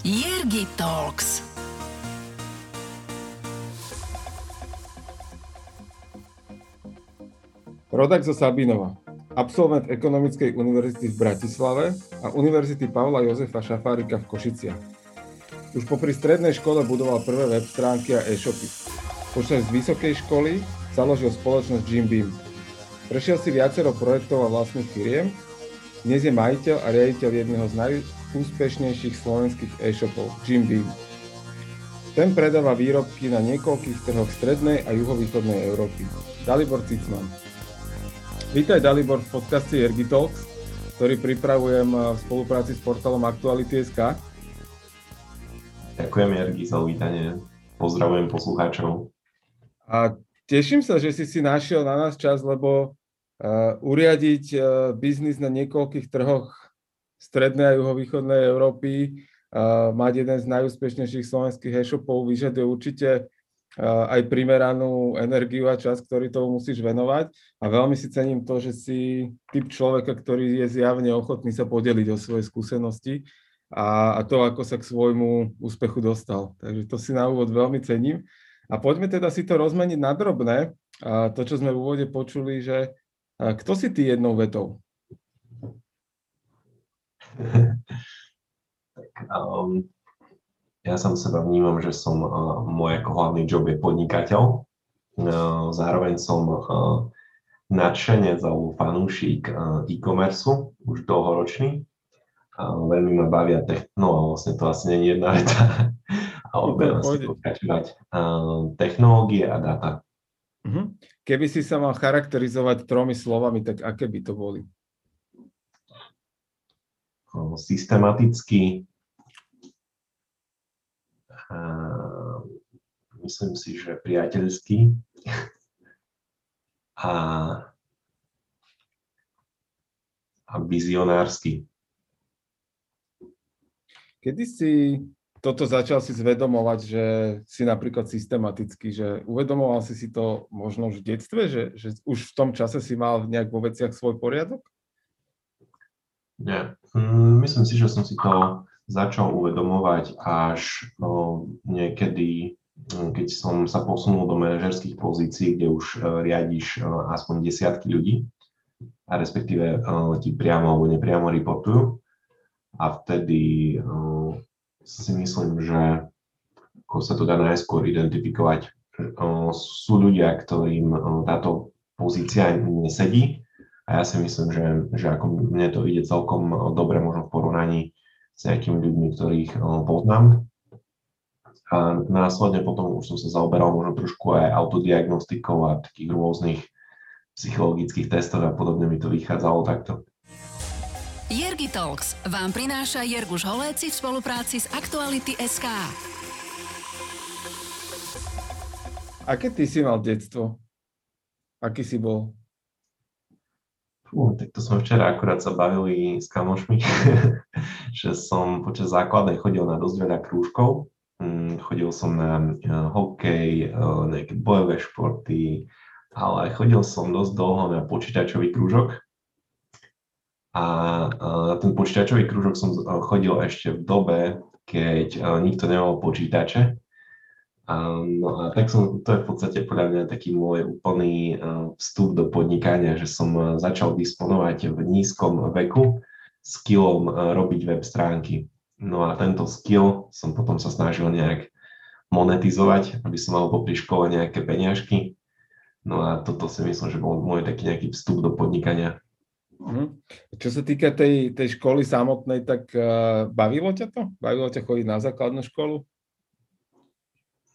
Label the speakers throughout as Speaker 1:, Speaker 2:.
Speaker 1: Jergy Talks. Rodak zo Sabinova, absolvent Ekonomickej univerzity v Bratislave a Univerzity Pavla Jozefa Šafárika v Košiciach. Už popri strednej škole budoval prvé web stránky a e-shopy. Počas vysokej školy založil spoločnosť Jim Beam. Prešiel si viacero projektov a vlastných firiem, dnes je majiteľ a riaditeľ jedného z najúspešnejších slovenských e-shopov, Jim Beam. Ten predáva výrobky na niekoľkých trhoch strednej a juhovýchodnej Európy. Dalibor Cicman. Vítaj Dalibor v podcaste Ergi Talks, ktorý pripravujem v spolupráci s portálom Aktuality.sk.
Speaker 2: Ďakujem Ergi za uvítanie. Pozdravujem poslucháčov.
Speaker 1: A teším sa, že si si našiel na nás čas, lebo Uh, uriadiť uh, biznis na niekoľkých trhoch strednej a juhovýchodnej Európy, mať jeden z najúspešnejších slovenských e-shopov vyžaduje určite aj primeranú energiu a čas, ktorý tomu musíš venovať. A veľmi si cením to, že si typ človeka, ktorý je zjavne ochotný sa podeliť o svoje skúsenosti a, a to, ako sa k svojmu úspechu dostal. Takže to si na úvod veľmi cením. A poďme teda si to rozmeniť na drobné. A to, čo sme v úvode počuli, že kto si ty jednou vetou?
Speaker 2: tak, um, ja som seba vnímam, že som, uh, môj ako hlavný job je podnikateľ. Uh, zároveň som uh, nadšenec alebo fanúšik uh, e-commerce, už dlhoročný. Uh, veľmi ma bavia tech, no vlastne to asi nie je jedna veta, ale budem asi pokračovať. Uh, technológie a data.
Speaker 1: Uh-huh. Keby si sa mal charakterizovať tromi slovami, tak aké by to boli?
Speaker 2: Systematicky. Myslím si, že priateľský. A, a vizionársky.
Speaker 1: Kedy si toto začal si zvedomovať, že si napríklad systematicky, že uvedomoval si si to možno už v detstve, že, že už v tom čase si mal nejak vo veciach svoj poriadok?
Speaker 2: Nie. Mm, myslím si, že som si to začal uvedomovať až niekedy, mm, keď som sa posunul do manažerských pozícií, kde už e, riadiš e, aspoň desiatky ľudí a respektíve e, ti priamo alebo nepriamo reportujú. A vtedy si myslím, že ako sa to dá najskôr identifikovať. Sú ľudia, ktorým táto pozícia nesedí a ja si myslím, že, že ako mne to ide celkom dobre možno v porovnaní s nejakými ľuďmi, ktorých poznám. A následne potom už som sa zaoberal možno trošku aj autodiagnostikou a takých rôznych psychologických testov a podobne mi to vychádzalo takto.
Speaker 1: Jergy Talks vám prináša Jerguš Holéci v spolupráci s Aktuality SK. Aké ty si mal detstvo? Aký si bol?
Speaker 2: Fú, tak to sme včera akurát sa bavili s kamošmi, že som počas základnej chodil na dosť veľa krúžkov. Mm, chodil som na uh, hokej, uh, nejaké bojové športy, ale chodil som dosť dlho na počítačový krúžok, a na ten počítačový krúžok som chodil ešte v dobe, keď nikto nemal počítače. No a tak som, to je v podstate podľa mňa taký môj úplný vstup do podnikania, že som začal disponovať v nízkom veku skillom robiť web stránky. No a tento skill som potom sa snažil nejak monetizovať, aby som mal popri škole nejaké peňažky. No a toto si myslím, že bol môj taký nejaký vstup do podnikania.
Speaker 1: Uh-huh. Čo sa týka tej, tej školy samotnej, tak uh, bavilo ťa to? Bavilo ťa chodiť na základnú školu?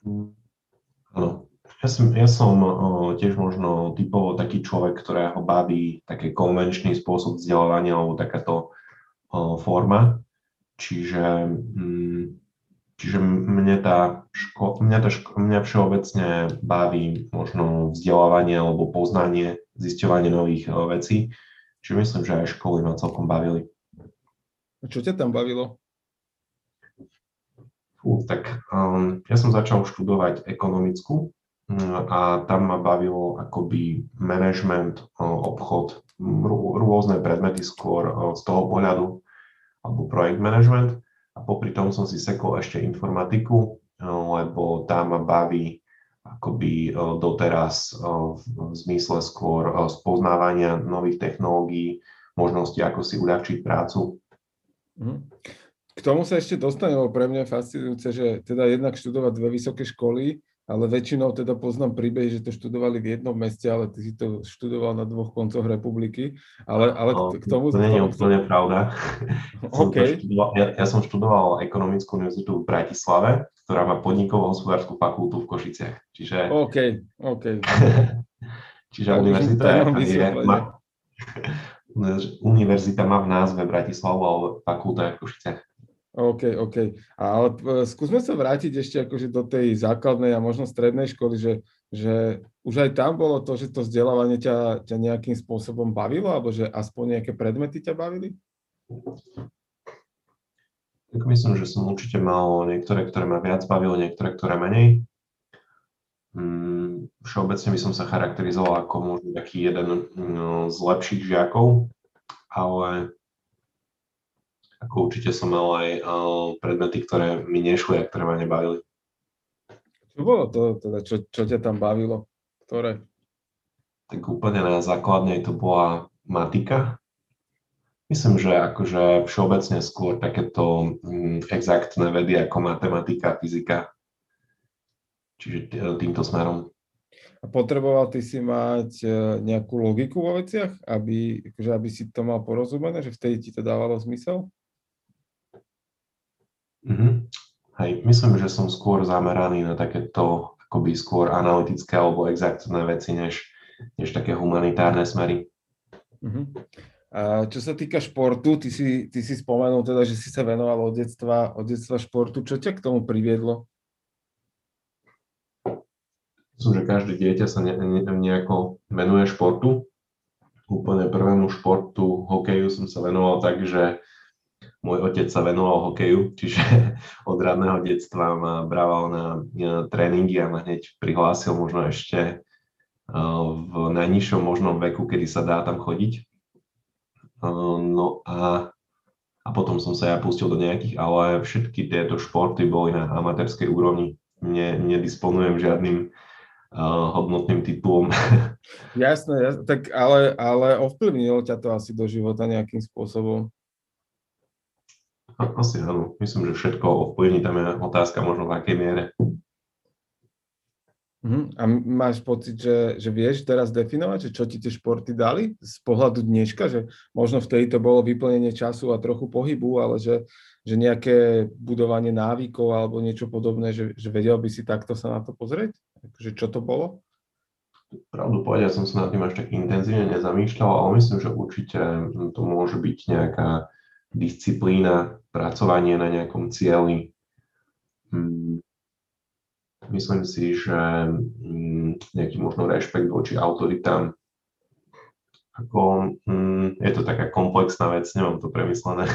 Speaker 2: Áno. Ja som, ja som tiež možno typovo taký človek, ktorého baví taký konvenčný spôsob vzdelávania alebo takáto forma. Čiže, um, čiže mne, tá ško- mňa, tá ško- mňa všeobecne baví možno vzdelávanie alebo poznanie, zisťovanie nových vecí Čiže myslím, že aj školy ma celkom bavili.
Speaker 1: A čo ťa tam bavilo?
Speaker 2: Fú, tak um, ja som začal študovať ekonomickú um, a tam ma bavilo akoby management, obchod, rôzne predmety skôr z toho pohľadu alebo projekt management. A popri tom som si sekol ešte informatiku, lebo tá ma baví akoby doteraz v zmysle skôr spoznávania nových technológií, možnosti, ako si uľahčiť prácu.
Speaker 1: Mhm. K tomu sa ešte dostane, lebo pre mňa je fascinujúce, že teda jednak študovať dve vysoké školy, ale väčšinou teda poznám príbeh, že to študovali v jednom meste, ale ty si to študoval na dvoch koncoch republiky, ale, ale
Speaker 2: no,
Speaker 1: k tomu...
Speaker 2: To nie je úplne pravda.
Speaker 1: Okay.
Speaker 2: Študoval, ja, ja som študoval ekonomickú univerzitu v Bratislave, ktorá má podnikovú hospodárskú fakultu v Košiciach. Čiže...
Speaker 1: OK, OK.
Speaker 2: Čiže univerzita je, má, univerzita má v názve Bratislavu, ale fakulta je v Košiciach.
Speaker 1: OK, OK. Ale skúsme sa vrátiť ešte akože do tej základnej a možno strednej školy, že, že už aj tam bolo to, že to vzdelávanie ťa, ťa nejakým spôsobom bavilo, alebo že aspoň nejaké predmety ťa bavili?
Speaker 2: Tak myslím, že som určite mal niektoré, ktoré ma viac bavilo, niektoré, ktoré menej. Hmm, všeobecne by som sa charakterizoval ako možno taký jeden no, z lepších žiakov, ale ako určite som mal aj uh, predmety, ktoré mi nešli a ktoré ma nebavili.
Speaker 1: Čo bolo to, teda, čo, čo ťa tam bavilo? Ktoré?
Speaker 2: Tak úplne na základnej to bola matika. Myslím, že akože všeobecne skôr takéto mm, exaktné vedy ako matematika, fyzika. Čiže týmto smerom.
Speaker 1: A potreboval ty si mať e, nejakú logiku vo veciach, aby, akože aby si to mal porozumené, že vtedy ti to dávalo zmysel?
Speaker 2: Mm-hmm. Hej, myslím, že som skôr zameraný na takéto akoby skôr analytické alebo exaktné veci, než, než také humanitárne smery.
Speaker 1: Mm-hmm. A čo sa týka športu, ty si, ty si spomenul teda, že si sa venoval od detstva, od detstva športu. Čo ťa k tomu priviedlo?
Speaker 2: Myslím, že každé dieťa sa ne, ne, nejako venuje športu. Úplne prvému športu, hokeju som sa venoval tak, že môj otec sa venoval hokeju, čiže od radného detstva ma brával na tréningy a ma hneď prihlásil možno ešte e, v najnižšom možnom veku, kedy sa dá tam chodiť. E, no a, a potom som sa ja pustil do nejakých, ale všetky tieto športy boli na amatérskej úrovni. Ne, nedisponujem žiadnym uh, hodnotným titulom.
Speaker 1: Jasné, jasné, tak ale, ale ovplyvnilo ťa to asi do života nejakým spôsobom.
Speaker 2: Asi áno. Myslím, že všetko ovplyvní. Tam je otázka možno v akej miere.
Speaker 1: Uh-huh. A máš pocit, že, že vieš teraz definovať, že čo ti tie športy dali z pohľadu dneška, že možno vtedy to bolo vyplnenie času a trochu pohybu, ale že, že nejaké budovanie návykov alebo niečo podobné, že, že vedel by si takto sa na to pozrieť? Že čo to bolo?
Speaker 2: Pravdu povedať, som sa nad tým až tak intenzívne nezamýšľal, ale myslím, že určite to môže byť nejaká disciplína, pracovanie na nejakom cieli. Hmm. Myslím si, že hmm, nejaký možno rešpekt voči autoritám. Ako, hmm, je to taká komplexná vec, nemám to premyslené.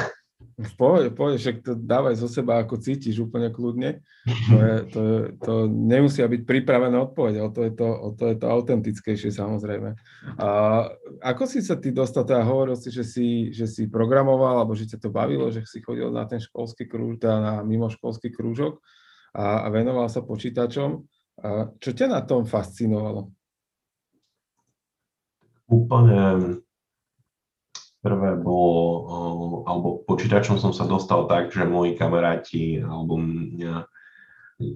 Speaker 1: V pohode, v však to dávaj zo seba, ako cítiš úplne kľudne. To, je, to, to nemusia byť pripravené odpoveď, ale to je to, to, je to autentickejšie samozrejme. A ako si sa ty dostal, teda hovoril si, že si, že si programoval, alebo že ťa to bavilo, že si chodil na ten školský krúž, teda na mimoškolský krúžok a, a venoval sa počítačom. A čo ťa na tom fascinovalo?
Speaker 2: Úplne Prvé bolo, alebo počítačom som sa dostal tak, že moji kamaráti alebo mňa,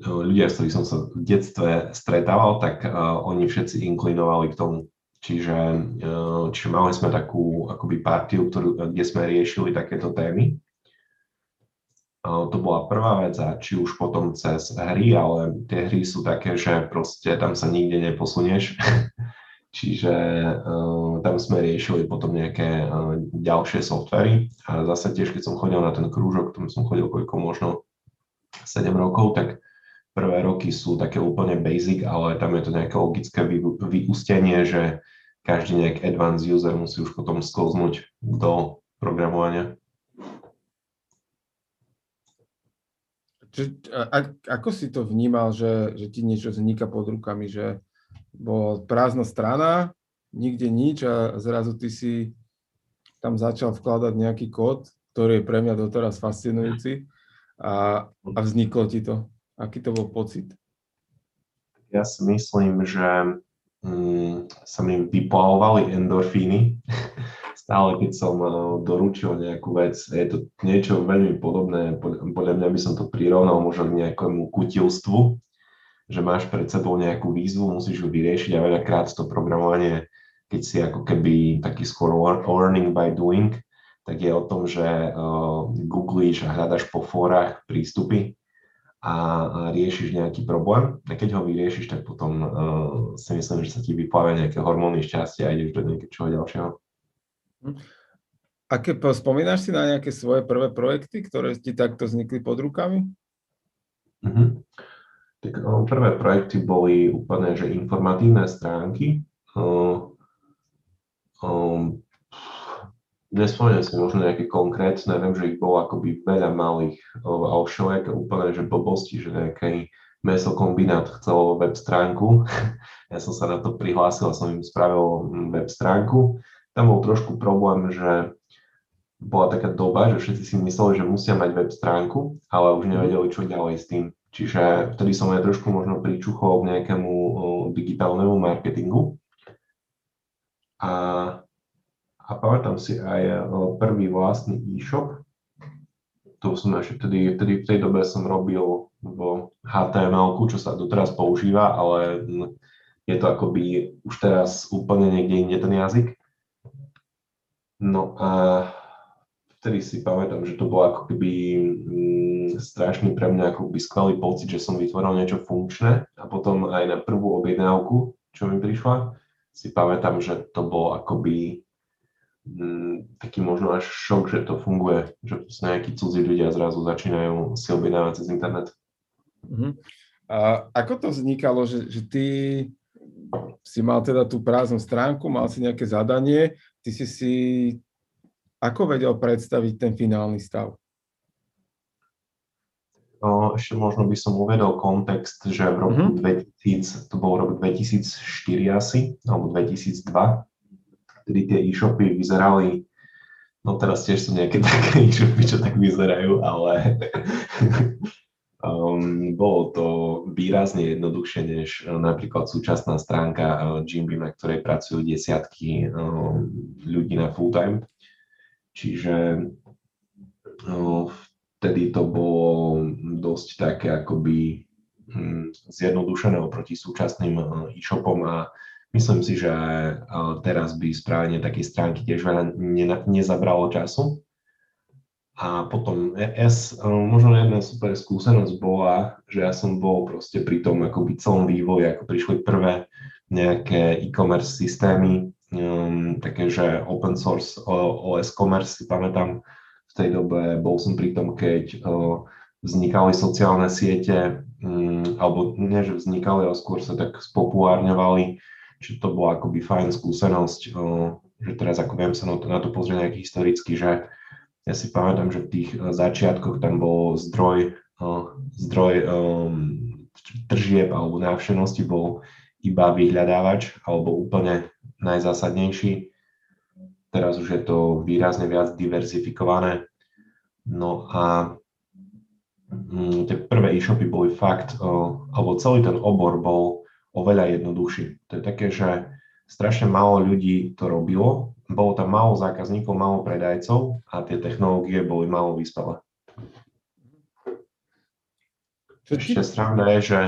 Speaker 2: ľudia, s ktorých som sa v detstve stretával, tak oni všetci inklinovali k tomu. Čiže, čiže mali sme takú akoby partiu, ktorú, kde sme riešili takéto témy. To bola prvá vec a či už potom cez hry, ale tie hry sú také, že proste tam sa nikde neposunieš. Čiže uh, tam sme riešili potom nejaké uh, ďalšie softvery a zase tiež, keď som chodil na ten krúžok, tom som chodil koľko možno 7 rokov, tak prvé roky sú také úplne basic, ale tam je to nejaké logické vy, vyústenie, že každý nejak advanced user musí už potom sklznúť do programovania.
Speaker 1: Čiže, a, ako si to vnímal, že, že ti niečo vzniká pod rukami, že bola prázdna strana, nikde nič a zrazu ty si tam začal vkladať nejaký kód, ktorý je pre mňa doteraz fascinujúci. a, a vzniklo ti to? Aký to bol pocit?
Speaker 2: Ja si myslím, že mm, sa mi vyplavovali endorfíny. Stále, keď som uh, doručil nejakú vec, je to niečo veľmi podobné, podľa mňa by som to prirovnal možno k nejakému kutilstvu, že máš pred sebou nejakú výzvu, musíš ju vyriešiť a veľakrát to programovanie, keď si ako keby taký skôr learning by doing, tak je o tom, že uh, googlíš a hľadaš po fórach prístupy a, a riešiš nejaký problém. A keď ho vyriešiš, tak potom uh, si myslím, že sa ti vyplavia nejaké hormóny šťastia a ideš do niečoho ďalšieho.
Speaker 1: Hm. Aké, spomínaš si na nejaké svoje prvé projekty, ktoré ti takto vznikli pod rukami?
Speaker 2: Uh-huh. Tak uh, prvé projekty boli úplne, že informatívne stránky. Uh, um, Nespomínam si možno nejaké konkrétne, viem, že ich bolo akoby veľa malých a všelijaké úplne, že blbosti, že nejaký mesokombinát chcel web stránku. Ja som sa na to prihlásil a som im spravil web stránku. Tam bol trošku problém, že bola taká doba, že všetci si mysleli, že musia mať web stránku, ale už nevedeli, čo ďalej s tým. Čiže vtedy som aj trošku možno pričuchol k nejakému digitálnemu marketingu. A a pamätám si aj prvý vlastný e-shop. To som ešte vtedy, vtedy v tej dobe som robil v HTML, čo sa doteraz používa, ale je to akoby už teraz úplne niekde inde ten jazyk. No a vtedy si pamätám, že to bolo ako keby mm, strašný pre mňa ako by skvelý pocit, že som vytvoril niečo funkčné a potom aj na prvú objednávku, čo mi prišla, si pamätám, že to bolo akoby Mm, taký možno až šok, že to funguje, že nejakí cudzí ľudia zrazu začínajú si objednávať cez internet.
Speaker 1: Uh-huh. A ako to vznikalo, že, že ty si mal teda tú prázdnu stránku, mal si nejaké zadanie, ty si si ako vedel predstaviť ten finálny stav?
Speaker 2: No, ešte možno by som uvedol kontext, že v roku uh-huh. 2000, to bol rok 2004 asi, alebo 2002, vtedy tie e-shopy vyzerali, no teraz tiež sú nejaké také e-shopy, čo tak vyzerajú, ale um, bolo to výrazne jednoduchšie než uh, napríklad súčasná stránka Jimby, na ktorej pracujú desiatky um, ľudí na full time. Čiže vtedy to bolo dosť také akoby um, zjednodušené oproti súčasným uh, e-shopom a Myslím si, že teraz by správanie takej stránky tiež veľa nezabralo času. A potom ES, možno jedna super skúsenosť bola, že ja som bol proste pri tom akoby celom vývoji, ako prišli prvé nejaké e-commerce systémy, um, také, že open source OS commerce si pamätám, tej dobe bol som pri tom, keď vznikali sociálne siete, um, alebo nie, že vznikali, ale skôr sa tak spopulárňovali Čiže to bola akoby fajn skúsenosť, že teraz ako viem sa na to, na to pozrieť nejak historicky, že ja si pamätám, že v tých e, začiatkoch tam bol zdroj, zdroj tržieb alebo návštenosti bol iba vyhľadávač alebo úplne najzásadnejší. Teraz už je to výrazne viac diverzifikované. No a mm, tie prvé e-shopy boli fakt, alebo celý ten obor bol oveľa jednoduchší. To je také, že strašne málo ľudí to robilo, bolo tam málo zákazníkov, málo predajcov a tie technológie boli málo vyspelé. Ešte sranda je, že,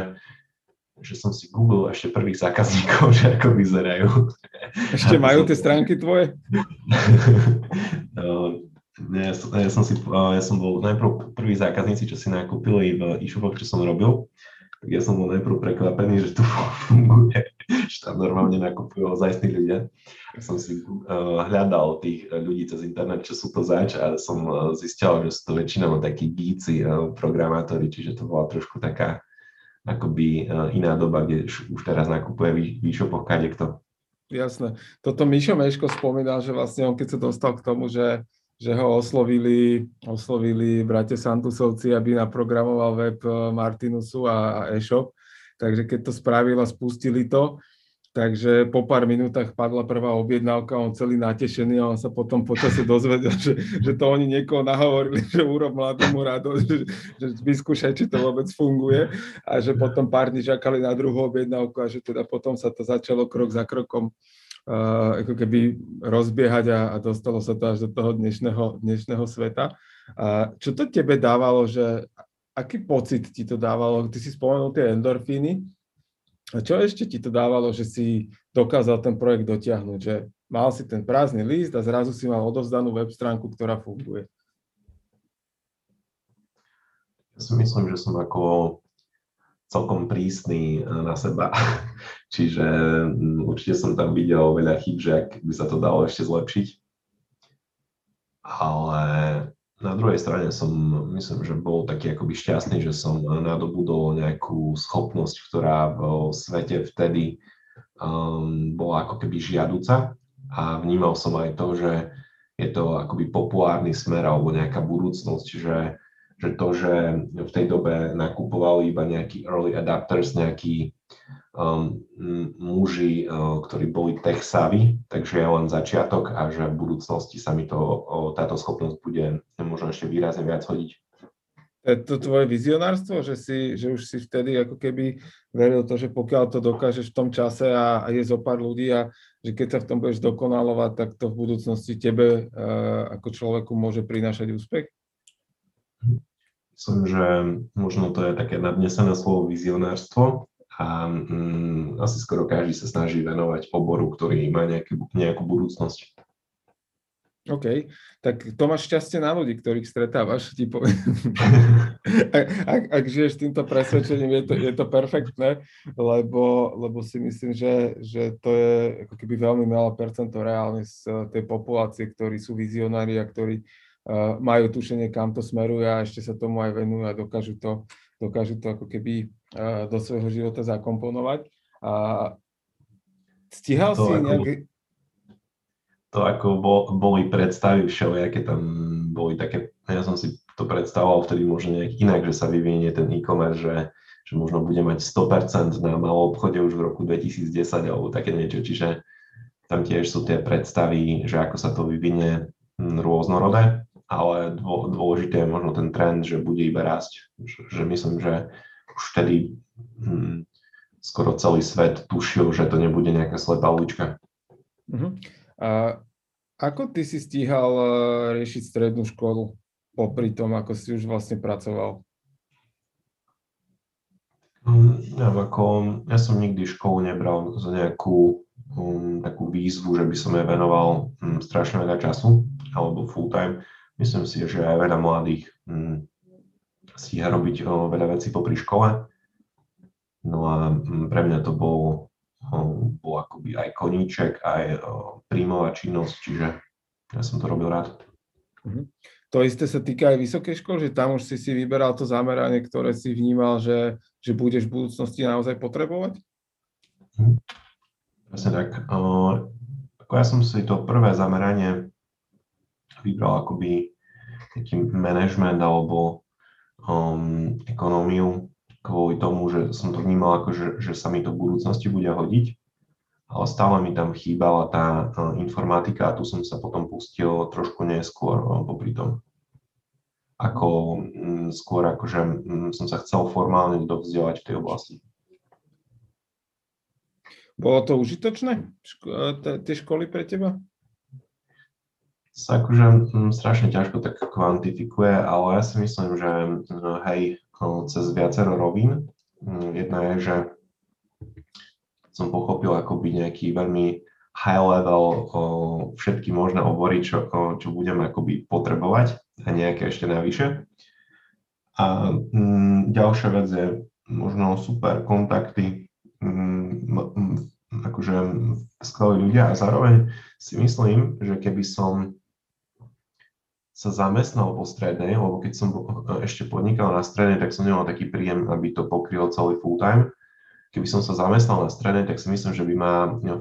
Speaker 2: že som si googlil ešte prvých zákazníkov, že ako vyzerajú.
Speaker 1: Ešte majú tie stránky tvoje?
Speaker 2: No, ja, som, ja, som si, ja som bol najprv prvý zákazníci, čo si nakúpili v e-shopoch, čo som robil tak ja som bol najprv prekvapený, že to funguje, že tam normálne nakupujú ozajstní ľudia. Tak som si uh, hľadal tých ľudí cez internet, čo sú to zač a som uh, zistil, že sú to väčšinou takí gíci, uh, programátori, čiže to bola trošku taká akoby uh, iná doba, kde už teraz nakupuje v e-shopoch.
Speaker 1: Jasné. Toto Mišo Meško spomínal, že vlastne on keď sa dostal k tomu, že že ho oslovili, oslovili bratia Santusovci, aby naprogramoval web eh, Martinusu a, e-shop. Takže keď to spravil a spustili to, takže po pár minútach padla prvá objednávka, on celý natešený a on sa potom počasie dozvedel, že, že to oni niekoho nahovorili, že urob mladému radosť, že, že vyskúšaj, či to vôbec funguje a že potom pár dní čakali na druhú objednávku a že teda potom sa to začalo krok za krokom uh, ako keby rozbiehať a, a dostalo sa to až do toho dnešného, dnešného sveta. Uh, čo to tebe dávalo, že aký pocit ti to dávalo? Ty si spomenul tie endorfíny, a čo ešte ti to dávalo, že si dokázal ten projekt dotiahnuť, že mal si ten prázdny list a zrazu si mal odovzdanú web stránku, ktorá funguje?
Speaker 2: Ja si myslím, že som ako celkom prísny eh, na seba. Čiže mm, určite som tam videl veľa chyb, že ak by sa to dalo ešte zlepšiť. Ale na druhej strane som, myslím, že bol taký akoby šťastný, že som nadobudol nejakú schopnosť, ktorá v svete vtedy um, bola ako keby žiaduca. A vnímal som aj to, že je to akoby populárny smer alebo nejaká budúcnosť, že, že to, že v tej dobe nakupovali iba nejakí early adapters, nejakí um, muži, uh, ktorí boli tech savvy, takže je len začiatok a že v budúcnosti sa mi to, uh, táto schopnosť bude možno ešte výrazne viac hodiť.
Speaker 1: Je to tvoje vizionárstvo, že, si, že už si vtedy ako keby veril to, že pokiaľ to dokážeš v tom čase a, a je zo pár ľudí a že keď sa v tom budeš dokonalovať, tak to v budúcnosti tebe uh, ako človeku môže prinášať úspech?
Speaker 2: Myslím, že možno to je také nadnesené slovo vizionárstvo, a mm, asi skoro každý sa snaží venovať oboru, ktorý má nejaký, nejakú budúcnosť.
Speaker 1: OK, tak to máš šťastie na ľudí, ktorých stretávaš, ti poviem. ak, ak, ak žiješ týmto presvedčením, je to, je to perfektné, lebo, lebo si myslím, že, že to je ako keby veľmi malé percento reálne z tej populácie, ktorí sú vizionári a ktorí uh, majú tušenie, kam to smeruje a ešte sa tomu aj venujú a dokážu to, dokážu to ako keby do svojho života zakomponovať. A stíhal to si ako, nejaký...
Speaker 2: To ako bol, boli predstavy všelijaké, tam boli také, ja som si to predstavoval vtedy možno nejak inak, že sa vyvinie ten e-commerce, že, že možno bude mať 100% na malom obchode už v roku 2010 alebo také niečo, čiže tam tiež sú tie predstavy, že ako sa to vyvinie rôznorodé, ale dôležité je možno ten trend, že bude iba rásť. Že, že myslím, že už vtedy hm, skoro celý svet tušil, že to nebude nejaká slepá ulička.
Speaker 1: Uh-huh. A ako ty si stíhal uh, riešiť strednú školu popri tom, ako si už vlastne pracoval?
Speaker 2: Ja, ako, ja som nikdy školu nebral za nejakú um, takú výzvu, že by som jej venoval um, strašne veľa času alebo full time. Myslím si, že aj veľa mladých um, stíha robiť o, veľa vecí popri škole. No a mm, pre mňa to bol, o, bol akoby aj koníček, aj o, príjmová činnosť, čiže ja som to robil rád.
Speaker 1: Mm-hmm. To isté sa týka aj vysokej školy, že tam už si si vyberal to zameranie, ktoré si vnímal, že, že budeš v budúcnosti naozaj potrebovať?
Speaker 2: Mm. Presne tak. Ako ja som si to prvé zameranie vybral akoby taký management alebo um, ekonómiu kvôli tomu, že som to vnímal ako, že, že sa mi to v budúcnosti bude hodiť, ale stále mi tam chýbala tá uh, informatika a tu som sa potom pustil trošku neskôr uh, popri tom. Ako um, skôr akože um, som sa chcel formálne dovzdelať v tej oblasti.
Speaker 1: Bolo to užitočné, ško- tie školy pre teba?
Speaker 2: Sa akože m, strašne ťažko tak kvantifikuje, ale ja si myslím, že hej, cez viacero rovín. Jedna je, že som pochopil akoby nejaký veľmi high level o, všetky možné obory, čo, o, čo budem akoby potrebovať a nejaké ešte navyše. A m, ďalšia vec je možno super kontakty, m, m, akože skvelí ľudia a zároveň si myslím, že keby som sa zamestnal po strednej, lebo keď som ešte podnikal na strednej, tak som nemal taký príjem, aby to pokrylo celý full time. Keby som sa zamestnal na strednej, tak si myslím, že by ma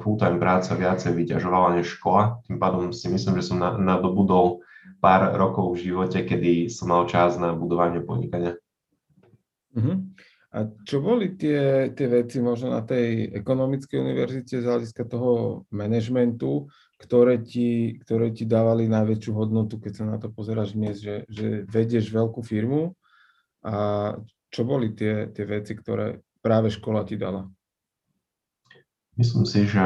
Speaker 2: full time práca viacej vyťažovala než škola. Tým pádom si myslím, že som nadobudol pár rokov v živote, kedy som mal čas na budovanie podnikania.
Speaker 1: Uh-huh. A čo boli tie, tie veci možno na tej ekonomickej univerzite z hľadiska toho manažmentu, ktoré ti, ktoré ti dávali najväčšiu hodnotu, keď sa na to pozeráš dnes, že, že vedieš veľkú firmu a čo boli tie, tie veci, ktoré práve škola ti dala?
Speaker 2: Myslím si, že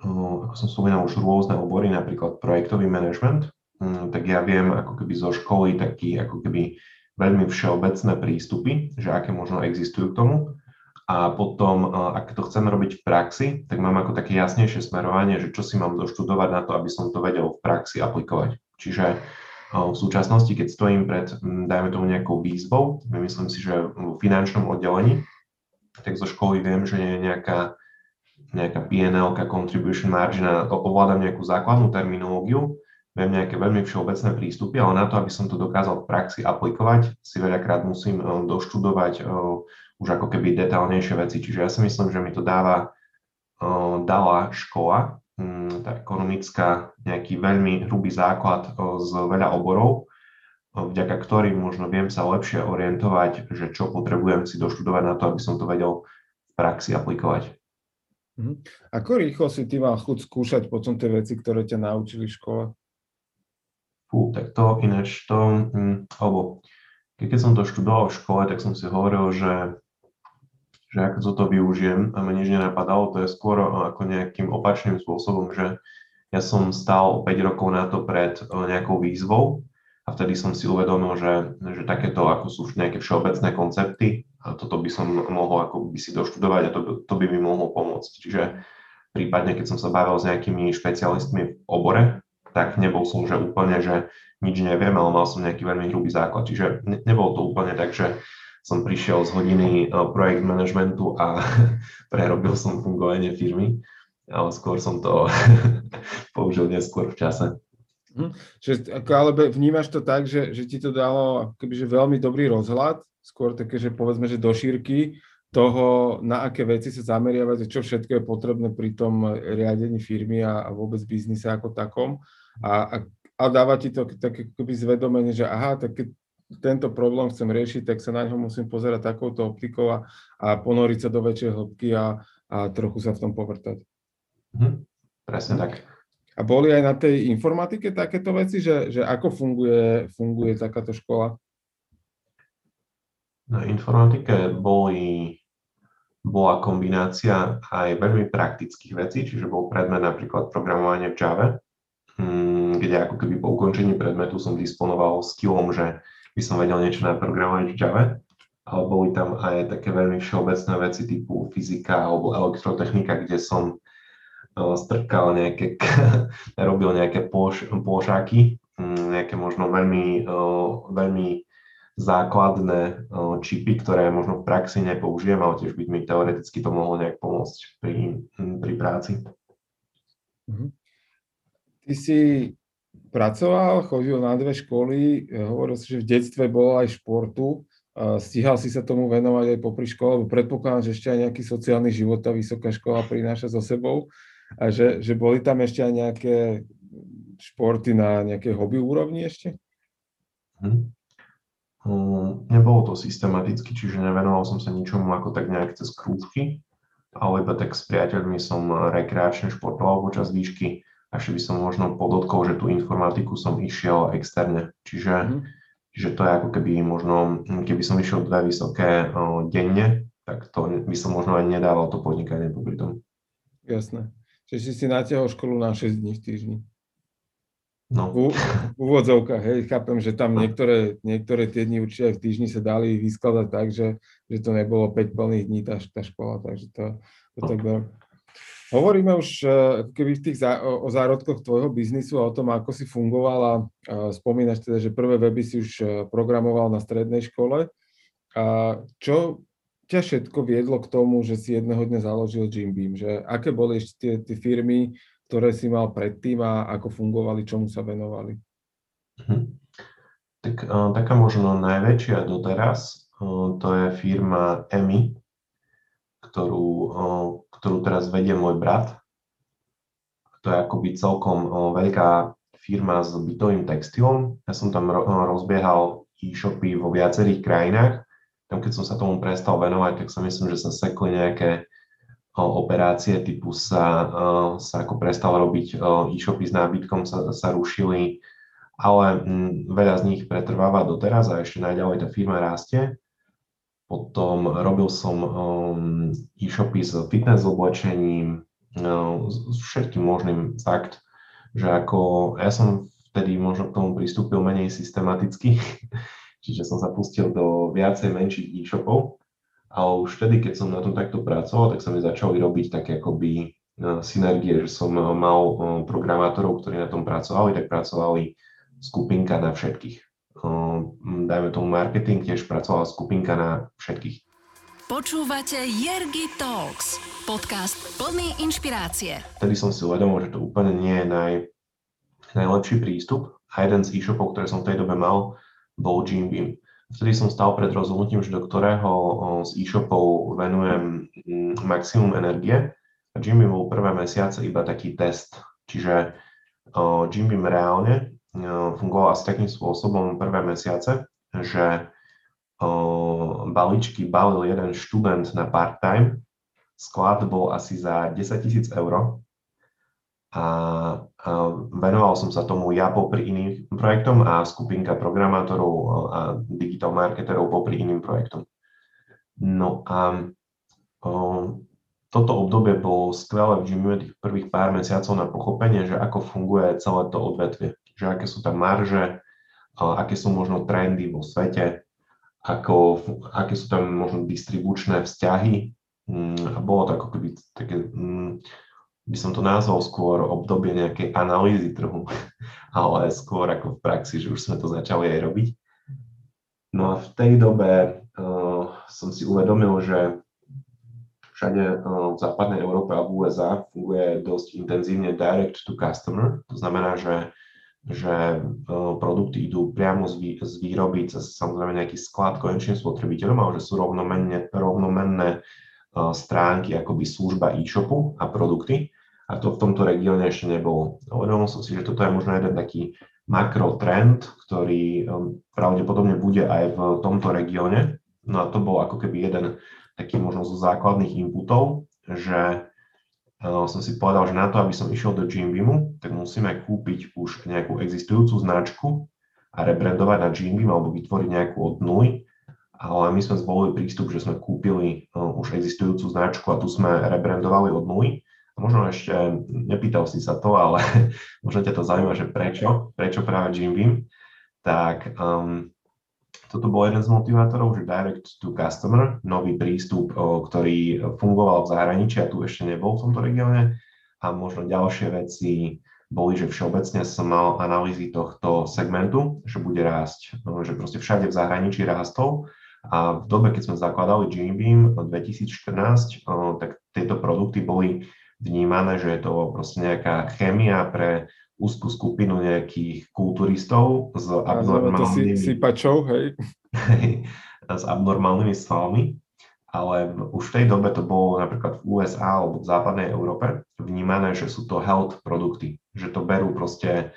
Speaker 2: ako som spomínal už rôzne obory, napríklad projektový manažment, mm, tak ja viem ako keby zo školy taký ako keby veľmi všeobecné prístupy, že aké možno existujú k tomu. A potom, ak to chceme robiť v praxi, tak mám ako také jasnejšie smerovanie, že čo si mám doštudovať na to, aby som to vedel v praxi aplikovať. Čiže v súčasnosti, keď stojím pred, dajme tomu nejakou výzvou, myslím si, že v finančnom oddelení, tak zo školy viem, že je nejaká, nejaká PNL, contribution margin ovládam nejakú základnú terminológiu, viem nejaké veľmi všeobecné prístupy, ale na to, aby som to dokázal v praxi aplikovať, si veľakrát musím eh, doštudovať eh, už ako keby detálnejšie veci. Čiže ja si myslím, že mi to dáva, dala škola, hm, tá ekonomická, nejaký veľmi hrubý základ z veľa oborov, vďaka ktorým možno viem sa lepšie orientovať, že čo potrebujem si doštudovať na to, aby som to vedel v praxi aplikovať.
Speaker 1: Mhm. Ako rýchlo si ty mal chuť skúšať potom tie veci, ktoré ťa naučili v škole?
Speaker 2: Fú, tak to ináč to, hm, alebo keď som to študoval v škole, tak som si hovoril, že, že ako toto využijem a mi nič nenapadalo, to je skôr ako nejakým opačným spôsobom, že ja som stál 5 rokov na to pred nejakou výzvou a vtedy som si uvedomil, že, že takéto ako sú nejaké všeobecné koncepty a toto by som mohol ako by si doštudovať a to, to by mi mohlo pomôcť. Čiže prípadne, keď som sa bavil s nejakými špecialistmi v obore, tak nebol som že úplne, že nič neviem, ale mal som nejaký veľmi hrubý základ. Čiže ne, nebolo to úplne tak, že som prišiel z hodiny e, projekt managementu a prerobil som fungovanie firmy, ale skôr som to použil neskôr v čase.
Speaker 1: Hm. Čiže, ako, ale vnímaš to tak, že, že ti to dalo akoby, veľmi dobrý rozhľad, skôr také, že povedzme, že do šírky toho, na aké veci sa zameriavať, čo všetko je potrebné pri tom riadení firmy a, a vôbec biznise ako takom a, a, a dáva ti to také akoby zvedomenie, že aha, tak keď tento problém chcem riešiť, tak sa na ňo musím pozerať takouto optikou a, a ponoriť sa do väčšej hĺbky a, a trochu sa v tom povrtať.
Speaker 2: Mhm, presne tak.
Speaker 1: A boli aj na tej informatike takéto veci, že, že ako funguje, funguje takáto škola?
Speaker 2: Na informatike boli, bola kombinácia aj veľmi praktických vecí, čiže bol predmet napríklad programovanie v Java, Mm, kde ako keby po ukončení predmetu som disponoval skillom, že by som vedel niečo naprogramovať v Java, ale boli tam aj také veľmi všeobecné veci typu fyzika alebo elektrotechnika, kde som e, strkal nejaké, robil nejaké ploš, plošáky, mm, nejaké možno veľmi, veľmi základné čipy, ktoré možno v praxi nepoužijem, ale tiež by mi teoreticky to mohlo nejak pomôcť pri, pri práci.
Speaker 1: Mm-hmm. Ty si pracoval, chodil na dve školy, hovoril si, že v detstve bol aj športu, stíhal si sa tomu venovať aj popri škole, lebo predpokladám, že ešte aj nejaký sociálny život tá vysoká škola prináša so sebou a že, že boli tam ešte aj nejaké športy na nejakej hobby úrovni ešte?
Speaker 2: Hm. Um, nebolo to systematicky, čiže nevenoval som sa ničomu ako tak nejak cez krúžky, ale iba tak s priateľmi som rekreačne športoval počas výšky ešte by som možno podotkol, že tú informatiku som išiel externe. Čiže, mm. čiže to je ako keby možno, keby som išiel dve vysoké uh, denne, tak to by som možno aj nedával to podnikanie popri tom.
Speaker 1: Jasné. Čiže si si natiahol školu na 6 dní v týždni.
Speaker 2: No.
Speaker 1: V, v úvodzovkách, hej, chápem, že tam niektoré, niektoré tie dni určite aj v týždni sa dali vyskladať tak, že, že to nebolo 5 plných dní tá, tá škola, takže to, to tak beriem. Hovoríme už e, keby v tých zá, o, zárodkoch tvojho biznisu a o tom, ako si fungovala. Spomínaš teda, že prvé weby si už e, programoval na strednej škole. A čo ťa všetko viedlo k tomu, že si jedného dňa založil Jim Beam? Že aké boli ešte tie, tie firmy, ktoré si mal predtým a ako fungovali, čomu sa venovali?
Speaker 2: Hm. Tak, uh, taká možno najväčšia doteraz, to je firma EMI, ktorú, ktorú teraz vedie môj brat. To je akoby celkom veľká firma s bytovým textilom. Ja som tam rozbiehal e-shopy vo viacerých krajinách tam keď som sa tomu prestal venovať, tak sa myslím, že sa sekli nejaké operácie typu sa, sa ako prestal robiť e-shopy s nábytkom, sa, sa rušili, ale veľa z nich pretrváva doteraz a ešte najďalej tá firma rastie. Potom robil som um, e-shopy s fitness oblečením, um, s všetkým možným fakt, že ako ja som vtedy možno k tomu pristúpil menej systematicky, čiže som sa pustil do viacej menších e-shopov, ale už vtedy, keď som na tom takto pracoval, tak sa mi začali robiť také akoby uh, synergie, že som uh, mal uh, programátorov, ktorí na tom pracovali, tak pracovali skupinka na všetkých dajme tomu marketing, tiež pracovala skupinka na všetkých.
Speaker 3: Počúvate Jergy Talks, podcast plný inšpirácie.
Speaker 2: Vtedy som si uvedomil, že to úplne nie je naj, najlepší prístup. A jeden z e-shopov, ktoré som v tej dobe mal, bol Jim Beam. Vtedy som stal pred rozhodnutím, že do ktorého z e-shopov venujem maximum energie. A Jim Beam bol prvé mesiace iba taký test. Čiže Jim Beam reálne fungoval asi takým spôsobom prvé mesiace, že balíčky balil jeden študent na part-time, sklad bol asi za 10 tisíc eur a, a venoval som sa tomu ja popri iným projektom a skupinka programátorov a digital marketerov popri iným projektom. No a toto obdobie bolo skvelé v tých prvých pár mesiacov na pochopenie, že ako funguje celé to odvetvie že aké sú tam marže, aké sú možno trendy vo svete, ako, aké sú tam možno distribučné vzťahy. Mm, a bolo to ako keby také, mm, by som to nazval skôr obdobie nejakej analýzy trhu, ale skôr ako v praxi, že už sme to začali aj robiť. No a v tej dobe uh, som si uvedomil, že všade uh, v západnej Európe a v USA funguje dosť intenzívne direct to customer. To znamená, že že e, produkty idú priamo z, výroby cez samozrejme nejaký sklad konečným spotrebiteľom, ale že sú rovnomenné, rovnomenné e, stránky akoby služba e-shopu a produkty a to v tomto regióne ešte nebolo. Uvedomil som si, že toto je možno jeden taký makrotrend, ktorý e, pravdepodobne bude aj v tomto regióne. No a to bol ako keby jeden taký možno zo základných inputov, že som si povedal, že na to, aby som išiel do Jimbeamu, tak musíme kúpiť už nejakú existujúcu značku a rebrandovať na Jimbeam alebo vytvoriť nejakú od nuly. Ale my sme zvolili prístup, že sme kúpili už existujúcu značku a tu sme rebrandovali od nuly. A možno ešte, nepýtal si sa to, ale možno ťa to zaujíma, že prečo, prečo práve Jimbeam. Tak um, toto bol jeden z motivátorov, že direct to customer, nový prístup, ktorý fungoval v zahraničí a tu ešte nebol v tomto regióne. A možno ďalšie veci boli, že všeobecne som mal analýzy tohto segmentu, že bude rásť, že proste všade v zahraničí rástol. A v dobe, keď sme zakladali Beam v 2014, tak tieto produkty boli vnímané, že je to proste nejaká chémia pre úzkú skupinu nejakých kulturistov s abnormálnymi...
Speaker 1: Si, sypačov, hej.
Speaker 2: s abnormálnymi svalmi, ale už v tej dobe to bolo napríklad v USA alebo v západnej Európe vnímané, že sú to health produkty, že to berú proste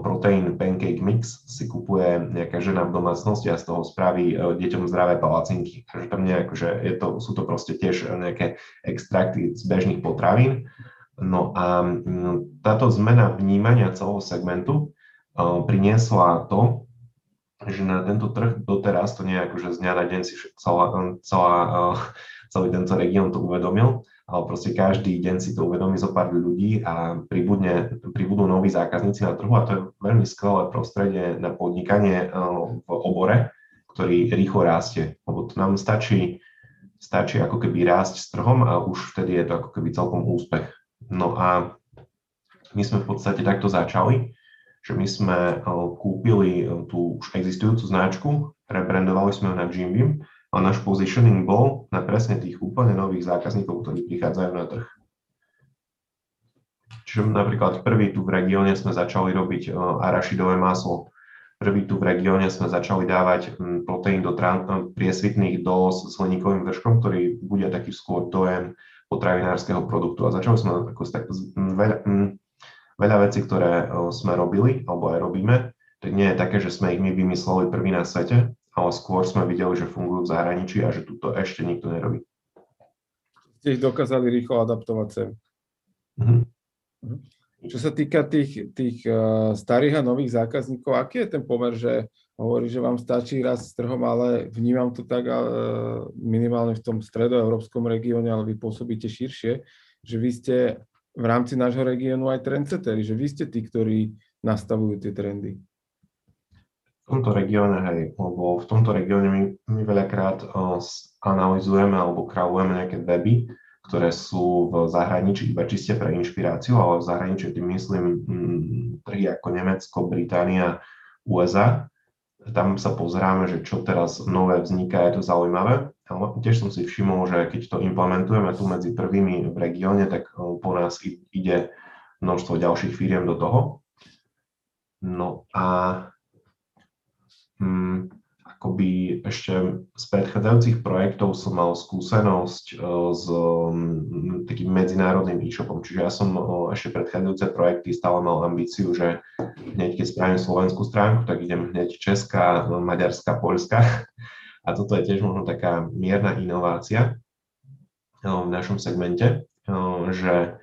Speaker 2: proteín pancake mix si kupuje nejaká žena v domácnosti a z toho spraví deťom zdravé palacinky. Takže tam nejak, že je to, sú to proste tiež nejaké extrakty z bežných potravín No a mm, táto zmena vnímania celého segmentu priniesla to, že na tento trh doteraz to nie je akože z dňa na deň si celá, celá, celý tento región to uvedomil, ale proste každý deň si to uvedomí zo pár ľudí a pribudne, pribudú noví zákazníci na trhu a to je veľmi skvelé prostredie na podnikanie v obore, ktorý rýchlo rastie, lebo to nám stačí, stačí ako keby rásť s trhom a už vtedy je to ako keby celkom úspech. No a my sme v podstate takto začali, že my sme eh, kúpili eh, tú už existujúcu značku, rebrandovali sme ju na Jimbeam a náš positioning bol na presne tých úplne nových zákazníkov, ktorí prichádzajú na trh. Čiže napríklad prvý tu v regióne sme začali robiť eh, arašidové maslo, prvý tu v regióne sme začali dávať hm, proteín do priesvitných dós s hliníkovým držkom, ktorý bude taký skôr dojem potravinárskeho produktu. A začali sme ako tak, veľa, veľa vecí, ktoré sme robili alebo aj robíme, tak nie je také, že sme ich my vymysleli prvý na svete, ale skôr sme videli, že fungujú v zahraničí a že tu to ešte nikto nerobí.
Speaker 1: Ste ich dokázali rýchlo adaptovať sem.
Speaker 2: Mhm.
Speaker 1: Čo sa týka tých, tých uh, starých a nových zákazníkov, aký je ten pomer, že hovorí, že vám stačí raz s trhom, ale vnímam to tak uh, minimálne v tom stredoeurópskom regióne, ale vy pôsobíte širšie, že vy ste v rámci nášho regiónu aj trendsetteri, že vy ste tí, ktorí nastavujú tie trendy.
Speaker 2: V tomto regióne, hej, lebo v tomto regióne my, my veľakrát uh, analizujeme alebo kravujeme nejaké weby, ktoré sú v zahraničí iba čiste pre inšpiráciu, ale v zahraničí tým myslím mm, trhy ako Nemecko, Británia, USA. Tam sa pozeráme, že čo teraz nové vzniká, je to zaujímavé. Ale tiež som si všimol, že keď to implementujeme tu medzi prvými v regióne, tak e, po nás ide množstvo ďalších firiem do toho. No a mm, akoby ešte z predchádzajúcich projektov som mal skúsenosť e, s takým medzinárodným e-shopom. Čiže ja som e, ešte predchádzajúce projekty stále mal ambíciu, že hneď keď spravím slovenskú stránku, tak idem hneď Česká, Maďarská, Poľská. A toto je tiež možno taká mierna inovácia e, v našom segmente, že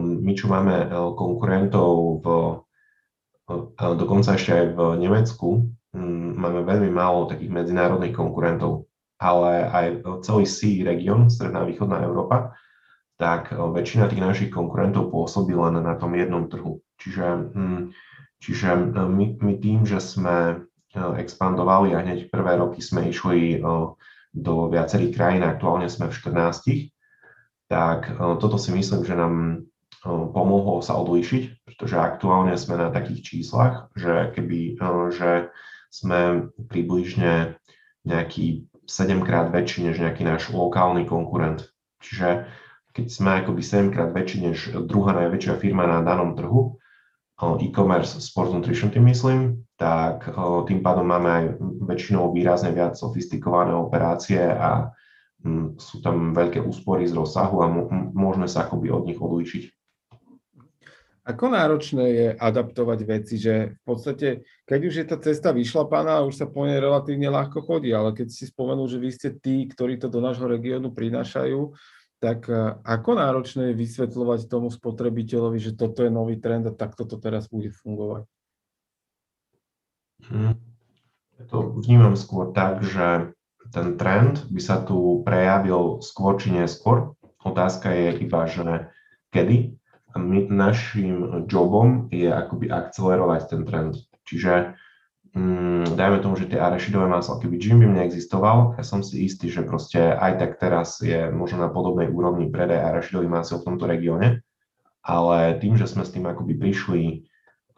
Speaker 2: my čo máme konkurentov v, dokonca ešte aj v Nemecku, máme veľmi málo takých medzinárodných konkurentov, ale aj celý C región, stredná a východná Európa, tak väčšina tých našich konkurentov pôsobí len na tom jednom trhu. Čiže, mm, čiže my, my tým, že sme expandovali a hneď prvé roky sme išli do viacerých krajín, aktuálne sme v 14, tak toto si myslím, že nám pomohlo sa odlíšiť, pretože aktuálne sme na takých číslach, že keby, že sme približne nejaký 7 krát väčší než nejaký náš lokálny konkurent. Čiže keď sme akoby 7 krát väčší než druhá najväčšia firma na danom trhu, e-commerce sport nutrition tým myslím, tak tým pádom máme aj väčšinou výrazne viac sofistikované operácie a sú tam veľké úspory z rozsahu a môžeme sa akoby od nich odlíšiť.
Speaker 1: Ako náročné je adaptovať veci, že v podstate, keď už je tá cesta vyšlapaná, už sa po nej relatívne ľahko chodí, ale keď si spomenul, že vy ste tí, ktorí to do nášho regiónu prinášajú, tak e, ako náročné je vysvetľovať tomu spotrebiteľovi, že toto je nový trend a takto to teraz bude fungovať?
Speaker 2: Ja to vnímam skôr tak, že ten trend by sa tu prejavil skôr či neskôr. Otázka je iba, že kedy a my, našim jobom je akoby akcelerovať ten trend. Čiže mm, dajme tomu, že tie arašidové maslo, keby Jim Beam neexistoval, ja som si istý, že proste aj tak teraz je možno na podobnej úrovni predaj arašidových masel v tomto regióne, ale tým, že sme s tým akoby prišli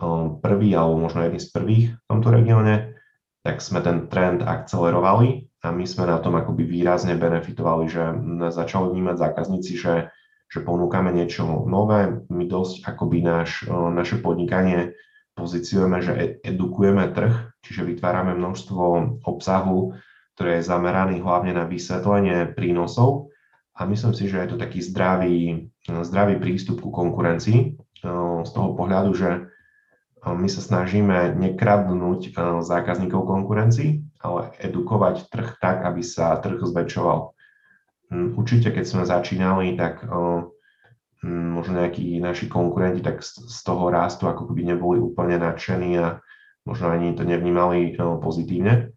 Speaker 2: um, prvý alebo možno jedný z prvých v tomto regióne, tak sme ten trend akcelerovali a my sme na tom akoby výrazne benefitovali, že začali vnímať zákazníci, že že ponúkame niečo nové. My dosť akoby náš, naše podnikanie pozíciujeme, že e, edukujeme trh, čiže vytvárame množstvo obsahu, ktoré je zameraný hlavne na vysvetlenie prínosov a myslím si, že je to taký zdravý, zdravý prístup ku konkurencii z toho pohľadu, že my sa snažíme nekradnúť zákazníkov konkurencii, ale edukovať trh tak, aby sa trh zväčšoval. Hm, určite, keď sme začínali, tak hm, možno nejakí naši konkurenti tak z toho rastu ako keby neboli úplne nadšení a možno ani to nevnímali pozitívne.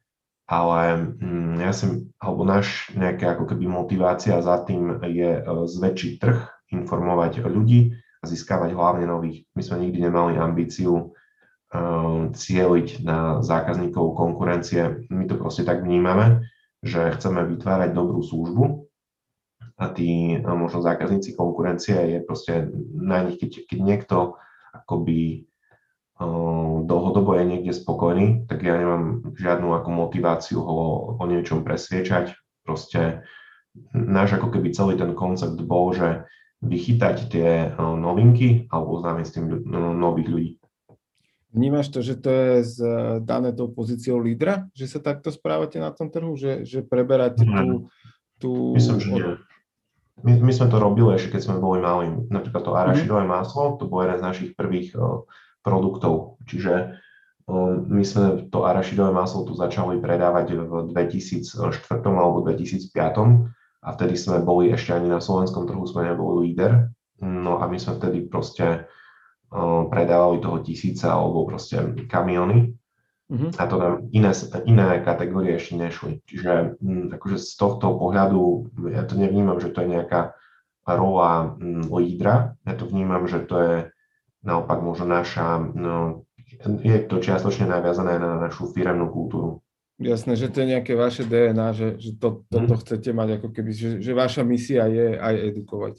Speaker 2: Ale hm, ja si, alebo náš nejaká ako keby motivácia za tým je zväčšiť trh, informovať ľudí a získavať hlavne nových. My sme nikdy nemali ambíciu cieliť na zákazníkov konkurencie. My to proste tak vnímame, že chceme vytvárať dobrú službu a tí možno zákazníci konkurencie je proste na nich, keď, keď niekto akoby dlhodobo je niekde spokojný, tak ja nemám žiadnu ako motiváciu ho o niečom presviečať. Proste náš ako keby celý ten koncept bol, že vychytať tie novinky alebo oznámiť s tým no, nových ľudí.
Speaker 1: Vnímaš to, že to je z, dané tou pozíciou lídra, že sa takto správate na tom trhu, že, že preberáte tú, tú...
Speaker 2: Myslím, že nie. My, my sme to robili ešte, keď sme boli mali. Napríklad to arašidové mm. maslo, to bol jeden z našich prvých uh, produktov. Čiže My sme to arašidové maslo tu začali predávať v 2004 alebo 2005 a vtedy sme boli ešte ani na slovenskom trhu, sme neboli líder. No a my sme vtedy proste predávali toho tisíce alebo proste kamiony. Uh-huh. A to nám iné, iné kategórie ešte nešli. Čiže m, akože z tohto pohľadu ja to nevnímam, že to je nejaká rola m, lídra. Ja to vnímam, že to je naopak možno naša, no, je to čiastočne naviazané na našu firemnú kultúru.
Speaker 1: Jasné, že to je nejaké vaše DNA, že, že to, toto mm. chcete mať ako keby, že, že vaša misia je aj edukovať.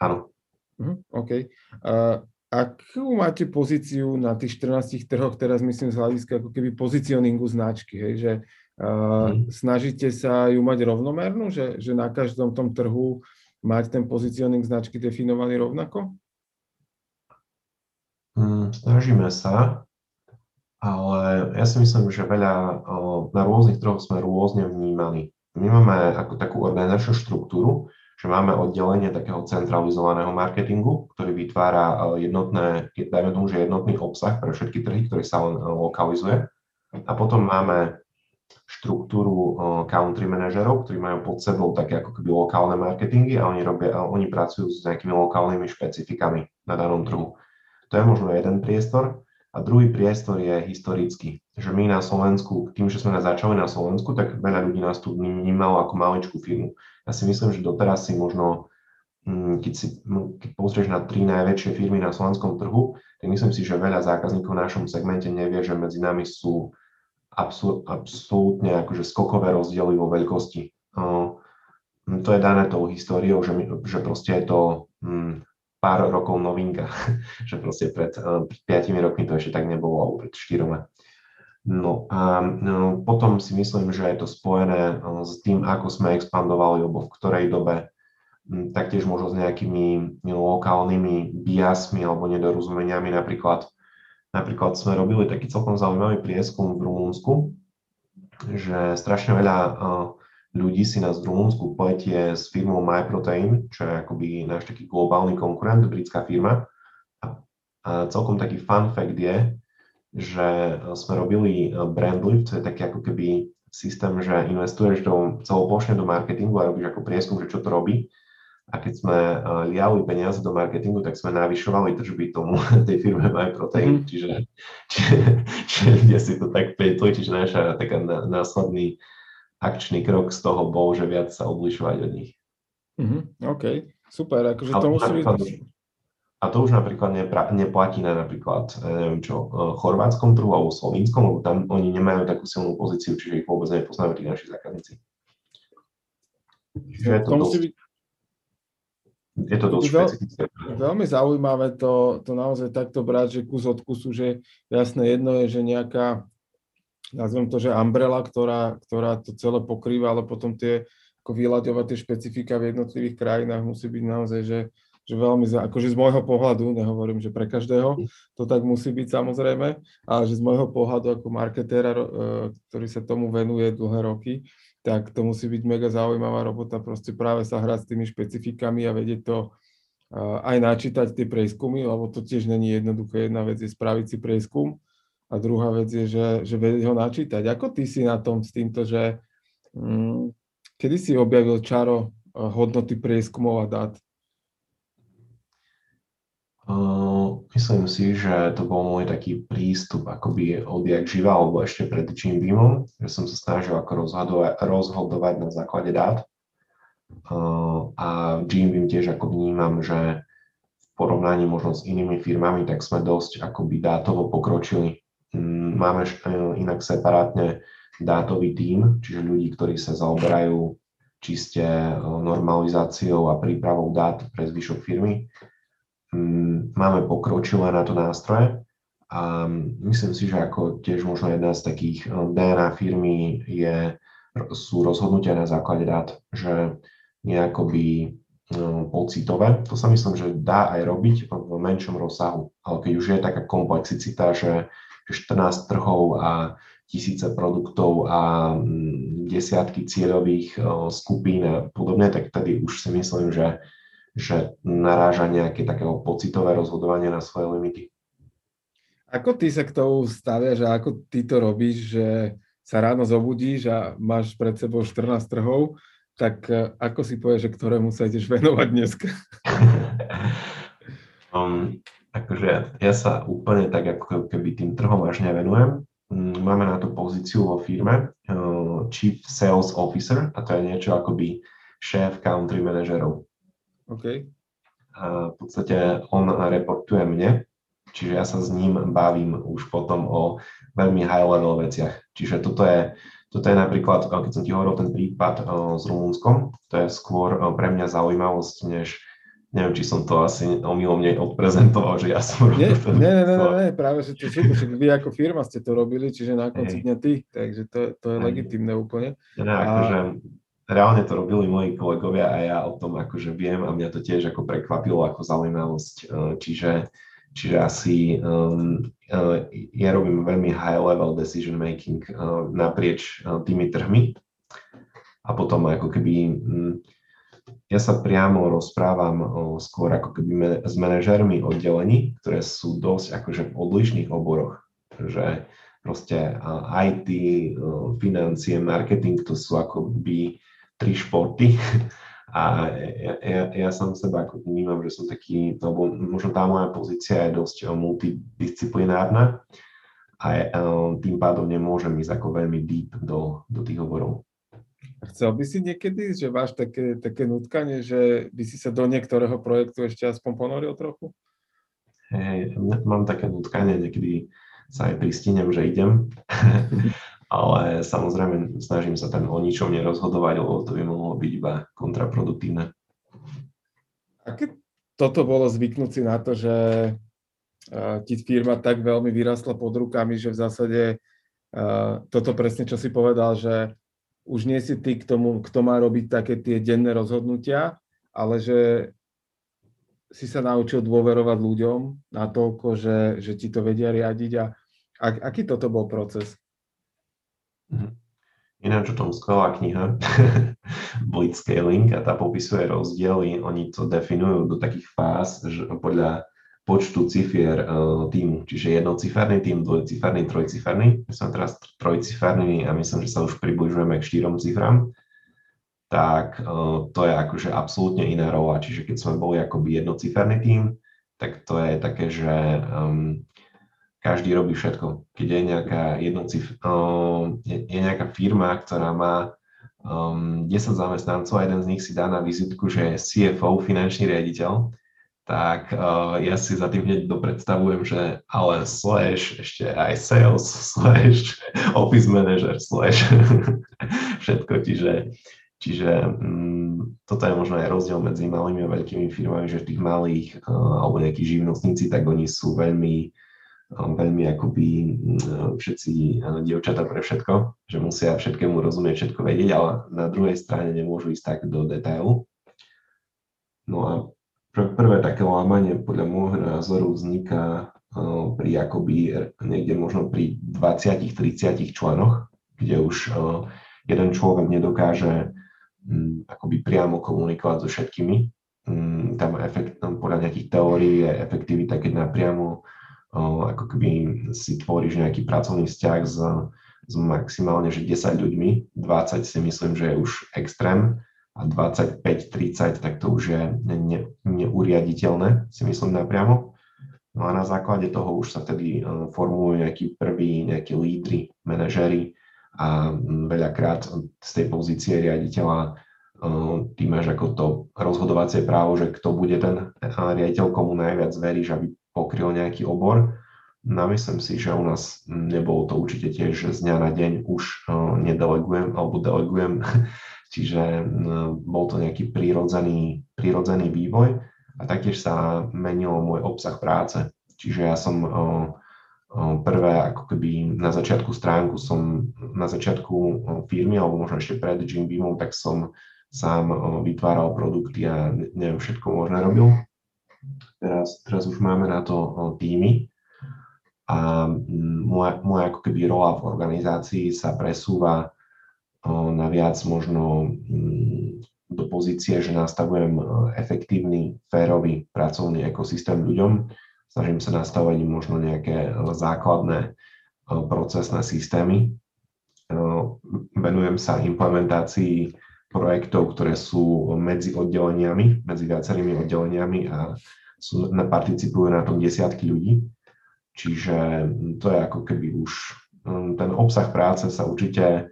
Speaker 2: Áno.
Speaker 1: Uh-huh, OK. Uh, akú máte pozíciu na tých 14 trhoch, teraz myslím z hľadiska ako keby pozicioningu značky, hej, že uh, mm. snažíte sa ju mať rovnomernú, že, že na každom tom trhu mať ten pozicioning značky definovaný rovnako?
Speaker 2: Mm, snažíme sa, ale ja si myslím, že veľa na rôznych trhoch sme rôzne vnímani. My máme ako takú organizačnú štruktúru, že máme oddelenie takého centralizovaného marketingu, ktorý vytvára e, jednotné, dajme tomu, že jednotný obsah pre všetky trhy, ktorý sa len e, lokalizuje. A potom máme štruktúru e, country manažerov, ktorí majú pod sebou také ako keby lokálne marketingy a oni, robia, a oni pracujú s nejakými lokálnymi špecifikami na danom trhu. To je možno jeden priestor. A druhý priestor je historický, že my na Slovensku, tým, že sme začali na Slovensku, tak veľa ľudí nás tu vnímalo ako maličkú firmu. Ja si myslím, že doteraz si možno, mm, keď, si, keď pozrieš na tri najväčšie firmy na slovenskom trhu, tak myslím si, že veľa zákazníkov v našom segmente nevie, že medzi nami sú absolútne akože skokové rozdiely vo veľkosti. To je dané tou históriou, že, my, že proste je to mm, pár rokov novinka, že proste pred, pred 5 rokmi to ešte tak nebolo, alebo pred 4. No a no, potom si myslím, že je to spojené eh, s tým, ako sme expandovali, alebo v ktorej dobe, hm, taktiež možno s nejakými lokálnymi biasmi alebo nedorozumeniami. Napríklad, napríklad sme robili taký celkom zaujímavý prieskum v Rumunsku, že strašne veľa eh, ľudí si nás v Rumunsku pletie s firmou MyProtein, čo je akoby náš taký globálny konkurent, britská firma. A celkom taký fun fact je, že sme robili eh, brand lift, to je taký ako keby systém, že investuješ do, celoplošne do marketingu a robíš ako prieskum, že čo to robí. A keď sme eh, liali peniaze do marketingu, tak sme navyšovali tržby tomu tej firme MyProtein, mm. čiže, čiže, čiže ľudia si to tak petli, čiže naša taká následný akčný krok z toho bol, že viac sa odlišovať od nich.
Speaker 1: Mm-hmm, OK, super, akože to musí byť
Speaker 2: a to už napríklad nepra- neplatí na napríklad, neviem čo, eh, chorvátskom trhu alebo slovinskom, lebo tam oni nemajú takú silnú pozíciu, čiže ich vôbec nepoznajú tí naši zákazníci.
Speaker 1: Čiže je to, to dosť, byť...
Speaker 2: je to dosť veľ, špecifické.
Speaker 1: Veľmi zaujímavé to, to naozaj takto brať, že kus od kusu, že jasné jedno je, že nejaká, nazvem to, že umbrella, ktorá, ktorá to celé pokrýva, ale potom tie ako vyľaďovať tie špecifika v jednotlivých krajinách musí byť naozaj, že že veľmi, akože z môjho pohľadu, nehovorím, že pre každého, to tak musí byť samozrejme, ale že z môjho pohľadu ako marketéra, e, ktorý sa tomu venuje dlhé roky, tak to musí byť mega zaujímavá robota, proste práve sa hrať s tými špecifikami a vedieť to e, aj načítať tie prieskumy, lebo to tiež není jednoduché. Jedna vec je spraviť si prieskum a druhá vec je, že, že vedieť ho načítať. Ako ty si na tom s týmto, že hm, kedy si objavil čaro e, hodnoty prieskumov a dát?
Speaker 2: Myslím si, že to bol môj taký prístup akoby odjak živa, alebo ešte pred Jim Beamom, že som sa snažil ako rozhodovať, rozhodovať na základe dát. A Jim Beam tiež ako vnímam, že v porovnaní možno s inými firmami, tak sme dosť akoby dátovo pokročili. Mm, máme e, inak separátne dátový tím, čiže ľudí, ktorí sa zaoberajú čiste e, normalizáciou a prípravou dát pre zvyšok firmy Mm, máme pokročilé na to nástroje a myslím si, že ako tiež možno jedna z takých eh, DNA firmy je, sú rozhodnutia na základe dát, že nejakoby eh, pocitové. To sa myslím, že dá aj robiť v menšom rozsahu, ale keď už je taká komplexicita, že 14 trhov a tisíce produktov a mm, desiatky cieľových skupín a podobne, tak tady už si myslím, že že naráža nejaké takého pocitové rozhodovanie na svoje limity.
Speaker 1: Ako ty sa k tomu staviaš a ako ty to robíš, že sa ráno zobudíš a máš pred sebou 14 trhov, tak e, ako si povieš, že ktorému sa ideš venovať dneska?
Speaker 2: um, akože ja sa úplne tak ako keby tým trhom až nevenujem. Mm, máme na tú pozíciu vo firme uh, Chief Sales Officer a to je niečo akoby šéf country manažerov.
Speaker 1: OK.
Speaker 2: A v podstate on reportuje mne, čiže ja sa s ním bavím už potom o veľmi high level veciach. Čiže toto je, toto je napríklad, keď som ti hovoril ten prípad s Rumunskom, to je skôr pre mňa zaujímavosť, než neviem, či som to asi omylom odprezentoval, že ja som
Speaker 1: robil nie, ten... Nie, nie, nie, nie, práve, že to super, že vy ako firma ste to robili, čiže na konci dňa ty, takže to, to je legitimné úplne.
Speaker 2: Nie, a... akože, reálne to robili moji kolegovia a ja o tom akože viem a mňa to tiež ako prekvapilo ako zaujímavosť. E, čiže Čiže asi um, ja robím veľmi high level decision making uh, naprieč tými trhmi a potom ako keby ja sa priamo rozprávam skôr ako keby s manažermi oddelení, ktoré sú dosť akože v odlišných oboroch, že proste IT, financie, marketing to sú akoby tri športy A ja, ja, ja sám seba ako vnímam, že som taký, lebo možno tá moja pozícia je dosť multidisciplinárna a tým pádom nemôžem ísť ako veľmi deep do, do tých hovorov.
Speaker 1: Chcel by si niekedy, že máš také, také nutkanie, že by si sa do niektorého projektu ešte aspoň ponoril trochu?
Speaker 2: Hej, mám také nutkanie, niekedy sa aj pristinem, že idem. ale samozrejme snažím sa tam o ničom nerozhodovať, lebo to by mohlo byť iba kontraproduktívne.
Speaker 1: A keď toto bolo zvyknúť si na to, že ti firma tak veľmi vyrastla pod rukami, že v zásade toto presne, čo si povedal, že už nie si ty k tomu, kto má robiť také tie denné rozhodnutia, ale že si sa naučil dôverovať ľuďom na toľko, že, že ti to vedia riadiť a, a aký toto bol proces?
Speaker 2: Mhm. Ináč o tom skvelá kniha Blitzscaling a tá popisuje rozdiely, oni to definujú do takých fáz, že podľa počtu cifier uh, týmu, čiže jednociferný tým, dvojciferný, trojciferný. My sme teraz trojciferný a myslím, že sa už približujeme k štyrom cifram, tak uh, to je akože absolútne iná rola. Čiže keď sme boli akoby jednociferný tým, tak to je také, že um, každý robí všetko. Keď je nejaká, jednocif, um, je, je nejaká firma, ktorá má um, 10 zamestnancov a jeden z nich si dá na vizitku, že je CFO, finančný riaditeľ, tak uh, ja si za tým hneď dopredstavujem, že ale slash ešte aj sales, slash office manager, slash všetko, čiže Čiže um, toto je možno aj rozdiel medzi malými a veľkými firmami, že tých malých uh, alebo nejakí živnostníci, tak oni sú veľmi veľmi akoby mm, všetci dievčatá pre všetko, že musia všetkému rozumieť, všetko vedieť, ale na druhej strane nemôžu ísť tak do detailu. No a prvé také lámanie podľa môjho názoru vzniká pri akoby niekde možno pri 20-30 členoch, kde už jeden človek nedokáže akoby priamo komunikovať so všetkými. Tam, efekt, tam podľa nejakých teórií je efektivita, keď napriamo ako keby si tvoríš nejaký pracovný vzťah s, s maximálne že 10 ľuďmi, 20 si myslím, že je už extrém 25-30, tak to už je ne, neuriaditeľné, si myslím napriamo. No a na základe toho už sa tedy e, formujú nejakí prví, nejakí lídry, manažery a veľakrát z tej pozície riaditeľa e, ty máš ako to rozhodovacie právo, že kto bude ten e, riaditeľ, komu najviac veríš, aby pokryl nejaký obor. No myslím si, že u nás nebolo to určite tiež, že z dňa na deň už nedelegujem alebo delegujem, čiže bol to nejaký prírodzený, prírodzený vývoj a taktiež sa menil môj obsah práce. Čiže ja som prvé, ako keby na začiatku stránku som, na začiatku firmy, alebo možno ešte pred Jim Beamom, tak som sám vytváral produkty a neviem, všetko možné robil. Teraz, teraz už máme na to týmy a moja, moja ako keby rola v organizácii sa presúva na viac možno do pozície, že nastavujem efektívny, férový pracovný ekosystém ľuďom snažím sa nastavovať možno nejaké základné procesné systémy. Venujem sa implementácii projektov, ktoré sú medzi oddeleniami, medzi viacerými oddeleniami a sú, participujú na tom desiatky ľudí. Čiže to je ako keby už ten obsah práce sa určite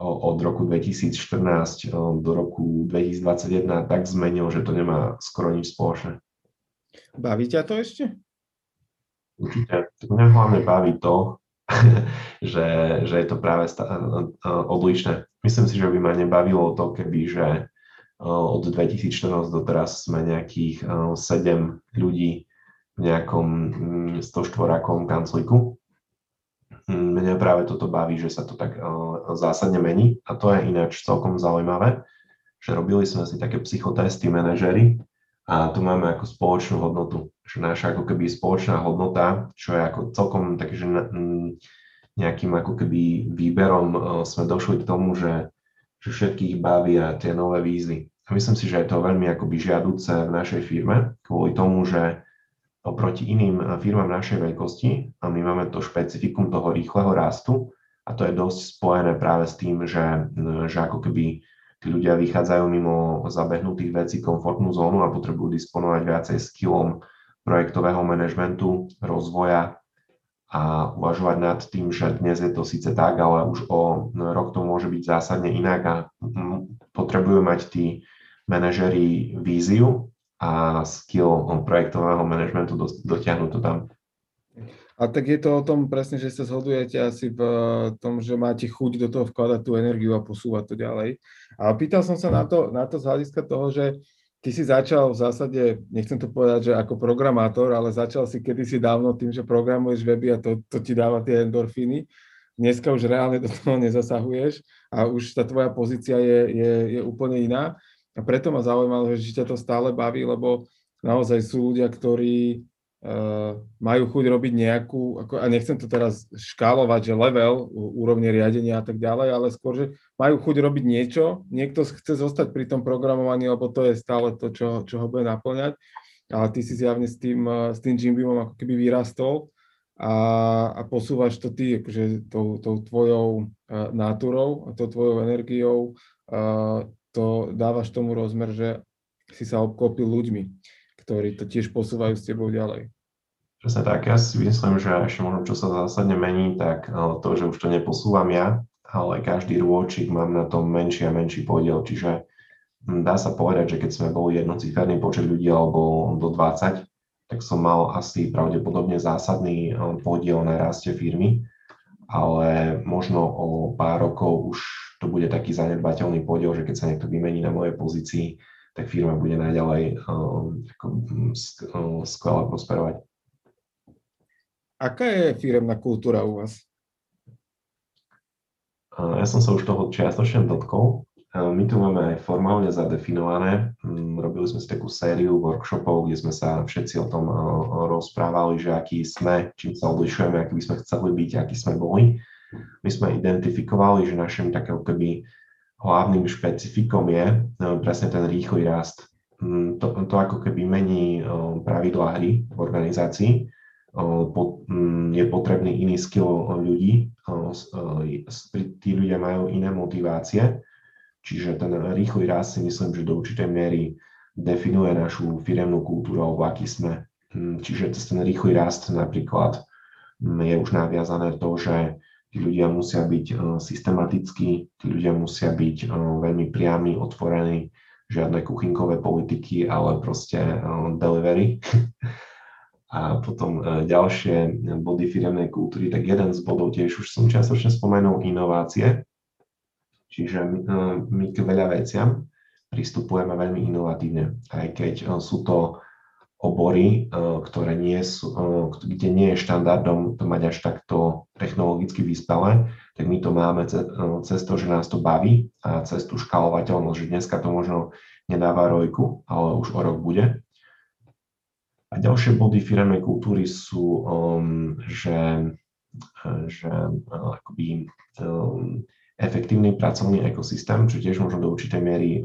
Speaker 2: od roku 2014 do roku 2021 tak zmenil, že to nemá skoro nič spoločné.
Speaker 1: Baví ťa to ešte?
Speaker 2: Určite. Mňa hlavne baví to, že, že je to práve odlišné. Myslím si, že by ma nebavilo to, keby, že od 2014 do teraz sme nejakých 7 ľudí v nejakom 104-akom mm, kancliku. Mm, mňa práve toto baví, že sa to tak zásadne mení a to je ináč celkom zaujímavé, že robili sme si také psychotesty manažery a tu máme ako spoločnú hodnotu, že naša ako keby spoločná hodnota, čo je ako celkom také, že nejakým ako keby výberom sme došli k tomu, že, že všetkých bavia tie nové výzvy. A myslím si, že je to veľmi akoby žiaduce v našej firme, kvôli tomu, že oproti iným firmám našej veľkosti a my máme to špecifikum toho rýchleho rastu a to je dosť spojené práve s tým, že, že ako keby tí ľudia vychádzajú mimo zabehnutých vecí komfortnú zónu a potrebujú disponovať viacej skillom projektového manažmentu, rozvoja a uvažovať nad tým, že dnes je to síce tak, ale už o rok to môže byť zásadne inak a potrebujú mať tí manažeri víziu a skill projektového manažmentu dotiahnuť to tam.
Speaker 1: A tak je to o tom presne, že sa zhodujete asi v tom, že máte chuť do toho vkladať tú energiu a posúvať to ďalej. A pýtal som sa na to, na to z hľadiska toho, že ty si začal v zásade, nechcem to povedať, že ako programátor, ale začal si kedysi dávno tým, že programuješ weby a to, to ti dáva tie endorfíny. Dneska už reálne do toho nezasahuješ a už tá tvoja pozícia je, je, je úplne iná. A preto ma zaujímalo, že ťa to stále baví, lebo naozaj sú ľudia, ktorí uh, majú chuť robiť nejakú, ako, a nechcem to teraz škálovať, že level, úrovne riadenia a tak ďalej, ale skôr, že majú chuť robiť niečo, niekto chce zostať pri tom programovaní, lebo to je stále to, čo, čo ho bude naplňať. Ale ty si zjavne s tým, s tým Jimbimom ako keby vyrastol a, a posúvaš to ty akože tou, tou tvojou uh, náturou a tou tvojou energiou uh, to dávaš tomu rozmer, že si sa obklopil ľuďmi, ktorí to tiež posúvajú s tebou ďalej.
Speaker 2: Presne tak, ja si myslím, že ešte možno čo sa zásadne mení, tak eh, to, že už to neposúvam ja, ale každý rôčik mám na tom menší a menší podiel, čiže dá sa povedať, že keď sme boli jednociferný počet ľudí alebo do 20, tak som mal asi pravdepodobne zásadný eh, podiel na raste firmy, ale možno o pár rokov už to bude taký zanedbateľný podiel, že keď sa niekto vymení na mojej pozícii, tak firma bude naďalej um, um, skvelé prosperovať.
Speaker 1: Aká je firemná kultúra u vás?
Speaker 2: Ja som sa už toho čiastočne dotkol. My tu máme aj formálne zadefinované. Mm, robili sme si takú sériu workshopov, kde sme sa všetci o tom rozprávali, že aký sme, čím sa odlišujeme, aký by sme chceli byť, aký sme boli my sme identifikovali, že našim takým keby hlavným špecifikom je e, presne ten rýchly rast. Mm, to, to ako keby mení e, pravidlá hry v organizácii. E, mm, je potrebný iný skill ľudí, tí ľudia majú iné motivácie, čiže ten rýchly rast si myslím, že do určitej miery definuje našu firemnú kultúru alebo aký sme. Mm, čiže ten rýchly rast napríklad je už naviazané to, že tí ľudia musia byť e, systematickí, tí ľudia musia byť e, veľmi priami, otvorení, žiadne kuchynkové politiky, ale proste e, delivery. A potom ďalšie body firemnej kultúry, tak jeden z bodov tiež už som čiastočne spomenul inovácie. Čiže my, my k veľa veciam pristupujeme veľmi inovatívne, aj keď sú to obory, eh, ktoré nie sú, eh, kde nie je štandardom to mať až takto technologicky vyspelé, tak my to máme eh, cez to, že nás to baví a cez tú škálovateľnosť, že dneska to možno nedáva rojku, ale už o rok bude. A ďalšie body firemnej kultúry sú, um, že, že akoby um, efektívny pracovný ekosystém, čo tiež možno do určitej miery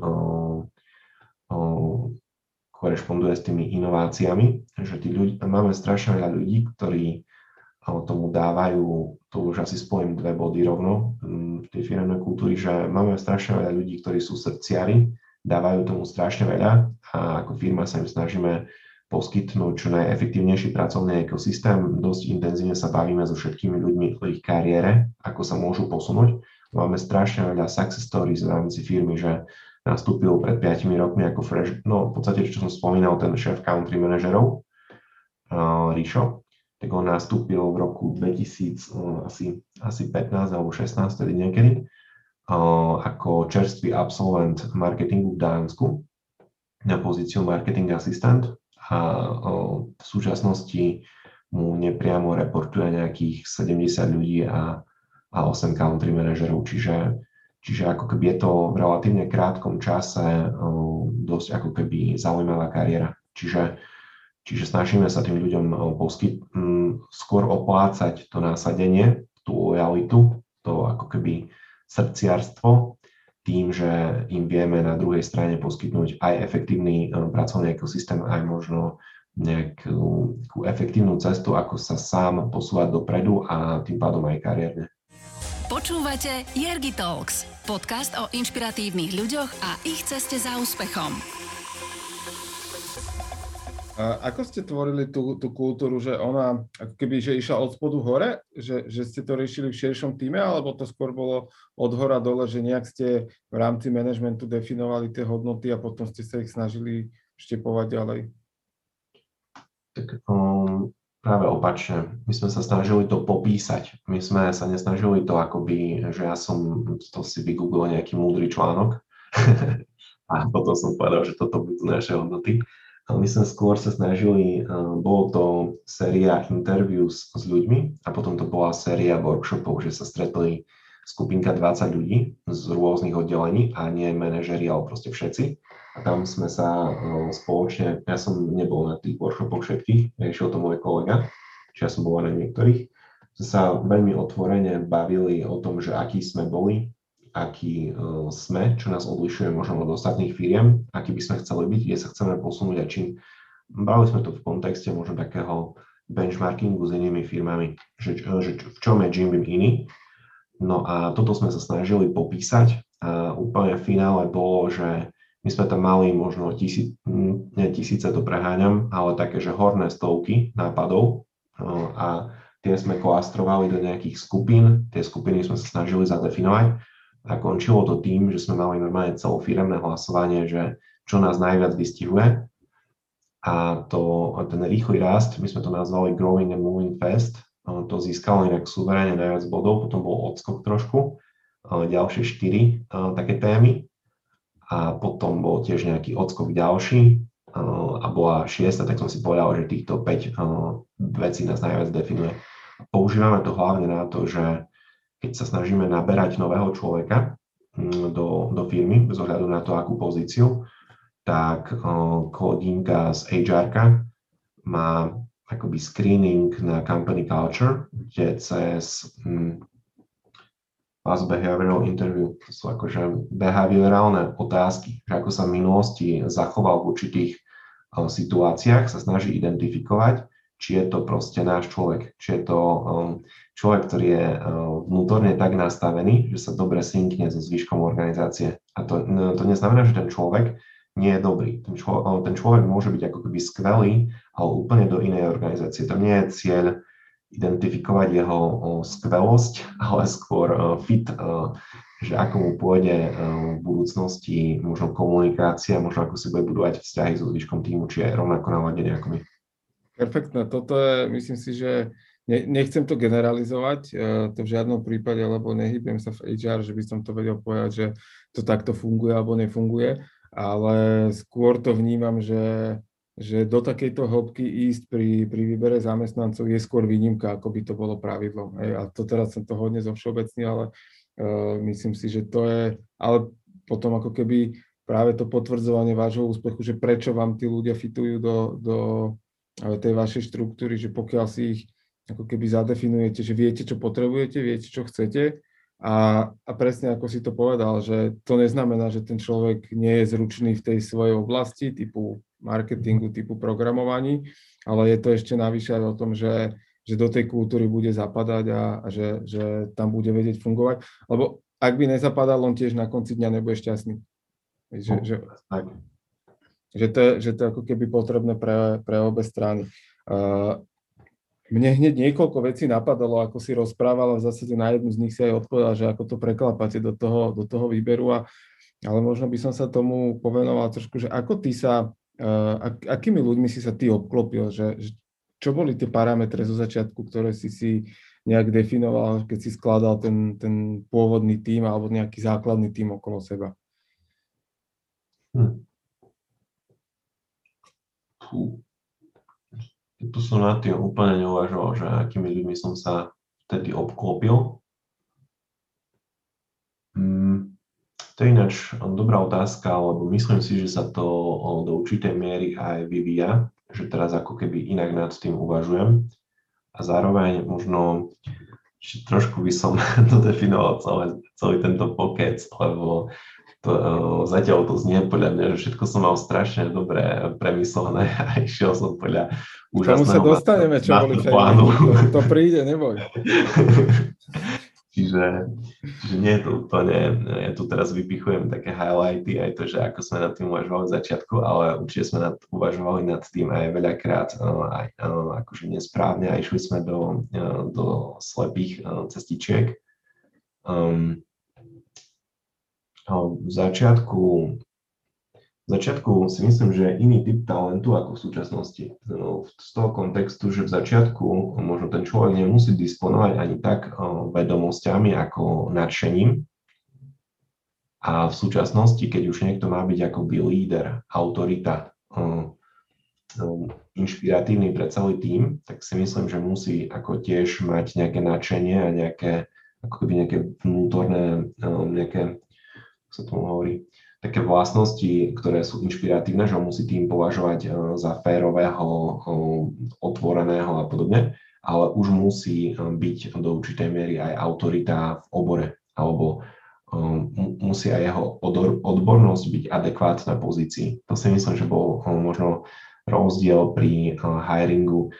Speaker 2: korešponduje s tými inováciami, že tí ľudí, máme strašne veľa ľudí, ktorí tomu dávajú, to už asi spojím dve body rovno v tej firemnej kultúry, že máme strašne veľa ľudí, ktorí sú srdciari, dávajú tomu strašne veľa a ako firma sa im snažíme poskytnúť čo najefektívnejší pracovný ekosystém. Dosť intenzívne sa bavíme so všetkými ľuďmi o ich kariére, ako sa môžu posunúť. Máme strašne veľa success stories v rámci firmy, že nastúpil pred 5 rokmi ako fresh, no v podstate, čo som spomínal, ten šéf country manažerov, uh, Ríšo, tak on nastúpil v roku 2000, uh, asi, asi 15 alebo 16, tedy niekedy, uh, ako čerstvý absolvent marketingu v Dánsku na pozíciu marketing assistant a uh, v súčasnosti mu nepriamo reportuje nejakých 70 ľudí a, a 8 country manažerov, čiže Čiže ako keby je to v relatívne krátkom čase dosť ako keby zaujímavá kariéra. Čiže, čiže snažíme sa tým ľuďom poskyt, skôr oplácať to násadenie, tú lojalitu, to ako keby srdciarstvo, tým, že im vieme na druhej strane poskytnúť aj efektívny pracovný ekosystém, aj možno nejakú efektívnu cestu, ako sa sám posúvať dopredu a tým pádom aj kariérne.
Speaker 3: Počúvate Jergi Talks, podcast o inšpiratívnych ľuďoch a ich ceste za úspechom.
Speaker 1: A ako ste tvorili tú, tú kultúru, že ona ako keby že išla od spodu hore, že, že ste to riešili v širšom týme, alebo to skôr bolo od hora dole, že nejak ste v rámci manažmentu definovali tie hodnoty a potom ste sa ich snažili štepovať ďalej?
Speaker 2: Tak um, Práve opačne. My sme sa snažili to popísať. My sme sa nesnažili to akoby, že ja som to si vygooglil nejaký múdry článok a potom som povedal, že toto budú naše hodnoty. Ale my sme skôr sa snažili, eh, bolo to séria interviews s ľuďmi a potom to bola séria workshopov, že sa stretli skupinka 20 ľudí z rôznych oddelení a nie manažeri, ale proste všetci a tam sme sa no, spoločne, ja som nebol na tých workshopoch všetkých, riešil to môj kolega, či ja som bol na niektorých, sme sa veľmi otvorene bavili o tom, že akí sme boli, akí uh, sme, čo nás odlišuje možno od ostatných firiem, aký by sme chceli byť, kde sa chceme posunúť a čím. Bavili sme to v kontexte možno takého benchmarkingu s inými firmami, že, že v čom je Jim Beam iný. No a toto sme sa snažili popísať a úplne v finále bolo, že my sme tam mali možno tisíc, nie tisíce to preháňam, ale také, že horné stovky nápadov. No, a tie sme klastrovali do nejakých skupín, tie skupiny sme sa snažili zadefinovať. A končilo to tým, že sme mali normálne celofiremné hlasovanie, že čo nás najviac vystihuje. A to, ten rýchly rast, my sme to nazvali Growing and Moving Fast, to získalo inak suverénne najviac bodov, potom bol odskok trošku, ďalšie štyri také témy a potom bol tiež nejaký odskok ďalší a bola šiesta, tak som si povedal, že týchto 5 vecí nás najviac definuje. Používame to hlavne na to, že keď sa snažíme naberať nového človeka do, do firmy, bez ohľadu na to, akú pozíciu, tak Klodinka z HR má akoby screening na company culture, kde cez mm, fast behavioral interview. To sú akože behaviorálne otázky, že ako sa v minulosti zachoval v určitých uh, situáciách, sa snaží identifikovať, či je to proste náš človek, či je to um, človek, ktorý je uh, vnútorne tak nastavený, že sa dobre synkne so zvyškom organizácie. A to, no, to neznamená, že ten človek nie je dobrý. Ten, člo, ten človek môže byť ako keby skvelý, ale úplne do inej organizácie. To nie je cieľ identifikovať jeho skvelosť, ale skôr fit, že ako mu pôjde v budúcnosti možno komunikácia, možno ako si bude budovať vzťahy so zvyškom týmu, či je rovnako naladený ako my.
Speaker 1: Perfektné, toto je, myslím si, že nechcem to generalizovať, e, to v žiadnom prípade, lebo nehybujem sa v HR, že by som to vedel povedať, že to takto funguje alebo nefunguje, ale skôr to vnímam, že že do takejto hĺbky ísť pri, pri výbere zamestnancov je skôr výnimka, ako by to bolo pravidlom. Hej. A to teraz som to hodne všeobecný, ale uh, myslím si, že to je, ale potom ako keby práve to potvrdzovanie vášho úspechu, že prečo vám tí ľudia fitujú do, do tej vašej štruktúry, že pokiaľ si ich ako keby zadefinujete, že viete, čo potrebujete, viete, čo chcete a, a presne ako si to povedal, že to neznamená, že ten človek nie je zručný v tej svojej oblasti, typu marketingu typu programovaní, ale je to ešte navyše aj o tom, že, že do tej kultúry bude zapadať a, a že, že tam bude vedieť fungovať. Lebo ak by nezapadal, on tiež na konci dňa nebude šťastný. Že, že, že, to že to je ako keby potrebné pre, pre obe strany. Uh, mne hneď niekoľko vecí napadalo, ako si rozprával a v zásade na jednu z nich si aj odpovedal, že ako to preklapate do toho, do toho výberu, a, ale možno by som sa tomu povenoval trošku, že ako ty sa, uh, ak, akými ľuďmi si sa ty obklopil, že, čo boli tie parametre zo začiatku, ktoré si si nejak definoval, keď si skladal ten, ten pôvodný tým alebo nejaký základný tým okolo seba? Hm.
Speaker 2: Tu som nad tým úplne neuvažoval, že akými ľuďmi som sa vtedy obklopil. Hmm. To je ináč dobrá otázka, lebo myslím si, že sa to do určitej miery aj vyvíja, že teraz ako keby inak nad tým uvažujem. A zároveň možno trošku by som dodefinoval celé, celý tento pokec, lebo to, eh, zatiaľ to znie podľa mňa, že všetko som mal strašne dobre premyslené a išiel som podľa úžasného
Speaker 1: Tomu sa dostaneme, čo boli plánu. To, to príde, neboj.
Speaker 2: čiže, čiže nie je to úplne, ja tu teraz vypichujem také highlighty, aj to, že ako sme nad tým uvažovali v začiatku, ale určite sme nad, uvažovali nad tým aj veľakrát, eh, aj, eh, akože nesprávne a išli sme do, do slepých cestičiek. Um, v začiatku, v začiatku si myslím, že iný typ talentu ako v súčasnosti. No, z toho kontextu, že v začiatku možno ten človek nemusí disponovať ani tak vedomosťami ako nadšením. A v súčasnosti, keď už niekto má byť akoby líder, autorita, inšpiratívny pre celý tým, tak si myslím, že musí ako tiež mať nejaké nadšenie a nejaké, ako keby nejaké vnútorné, nejaké sa tomu hovorí, také vlastnosti, ktoré sú inšpiratívne, že ho musí tým považovať e, za férového, e, otvoreného a podobne, ale už musí e, byť do určitej miery aj autorita v obore, alebo musí aj jeho odbornosť byť adekvátna pozícii. To si myslím, že bol možno rozdiel pri hiringu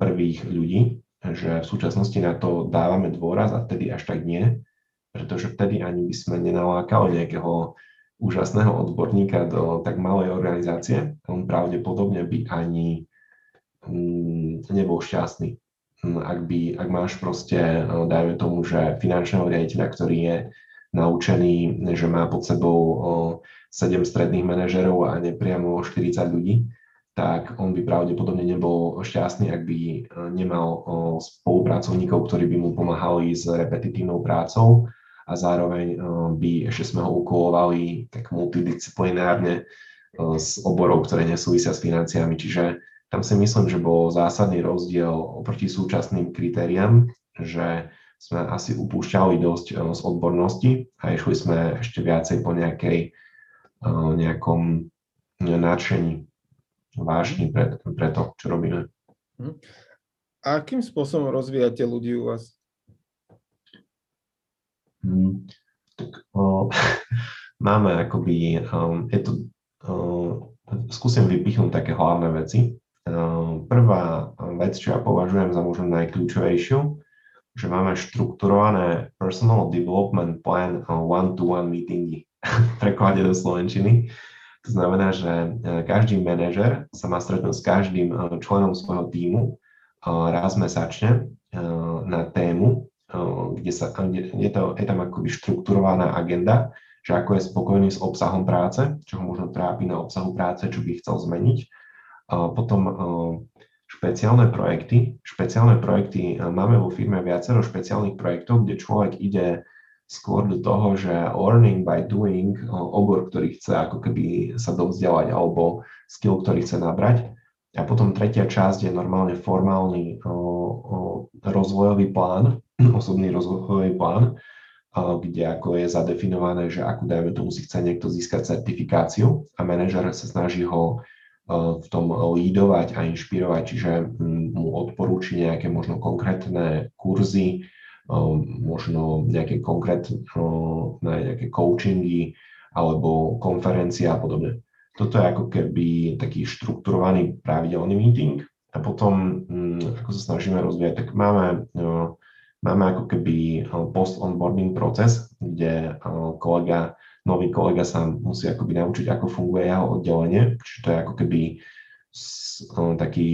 Speaker 2: prvých ľudí, že v súčasnosti na to dávame dôraz a vtedy až tak nie, pretože vtedy ani by sme nenalákali nejakého úžasného odborníka do tak malej organizácie. On pravdepodobne by ani mm, nebol šťastný. Mm, ak, by, ak máš proste, no, dajme tomu, že finančného riaditeľa, ktorý je naučený, že má pod sebou 7 stredných manažerov a nepriamo 40 ľudí, tak on by pravdepodobne nebol šťastný, ak by e, nemal spolupracovníkov, ktorí by mu pomáhali s repetitívnou prácou a zároveň eh, by ešte sme ho ukolovali tak multidisciplinárne eh, s oborov, ktoré nesúvisia s financiami. Čiže tam si myslím, že bol zásadný rozdiel oproti súčasným kritériám, že sme asi upúšťali dosť eh, z odbornosti a išli sme ešte viacej po nejakej, nejakom nadšení, vášni pre, pre to, čo robíme.
Speaker 1: Mhm. A akým spôsobom rozvíjate ľudí u vás?
Speaker 2: Hmm, tak o, máme akoby, um, je to, um, skúsim vypichnúť také hlavné veci. Um, prvá vec, čo ja považujem za možno najkľúčovejšiu, že máme štrukturované personal development plan one-to-one meetingy v preklade do Slovenčiny. To znamená, že e, každý manažer sa má stretnúť s každým e, členom svojho týmu e, raz mesačne na tému, kde, sa, kde je, to, je tam akoby štrukturovaná agenda, že ako je spokojný s obsahom práce, čo ho možno trápi na obsahu práce, čo by chcel zmeniť. Potom špeciálne projekty. Špeciálne projekty, máme vo firme viacero špeciálnych projektov, kde človek ide skôr do toho, že learning by doing, obor, ktorý chce ako keby sa dovzdelať alebo skill, ktorý chce nabrať. A potom tretia časť je normálne formálny rozvojový plán, osobný rozvojový plán, kde ako je zadefinované, že akú dajme tomu si chce niekto získať certifikáciu a manažer sa snaží ho v tom lídovať a inšpirovať, čiže mu odporúči nejaké možno konkrétne kurzy, možno nejaké konkrétne nejaké coachingy alebo konferencie a podobne. toto je ako keby taký štrukturovaný pravidelný meeting a potom, ako sa snažíme rozvíjať, tak máme, máme ako keby post-onboarding proces, kde kolega, nový kolega sa musí akoby naučiť, ako funguje jeho oddelenie, čiže to je ako keby taký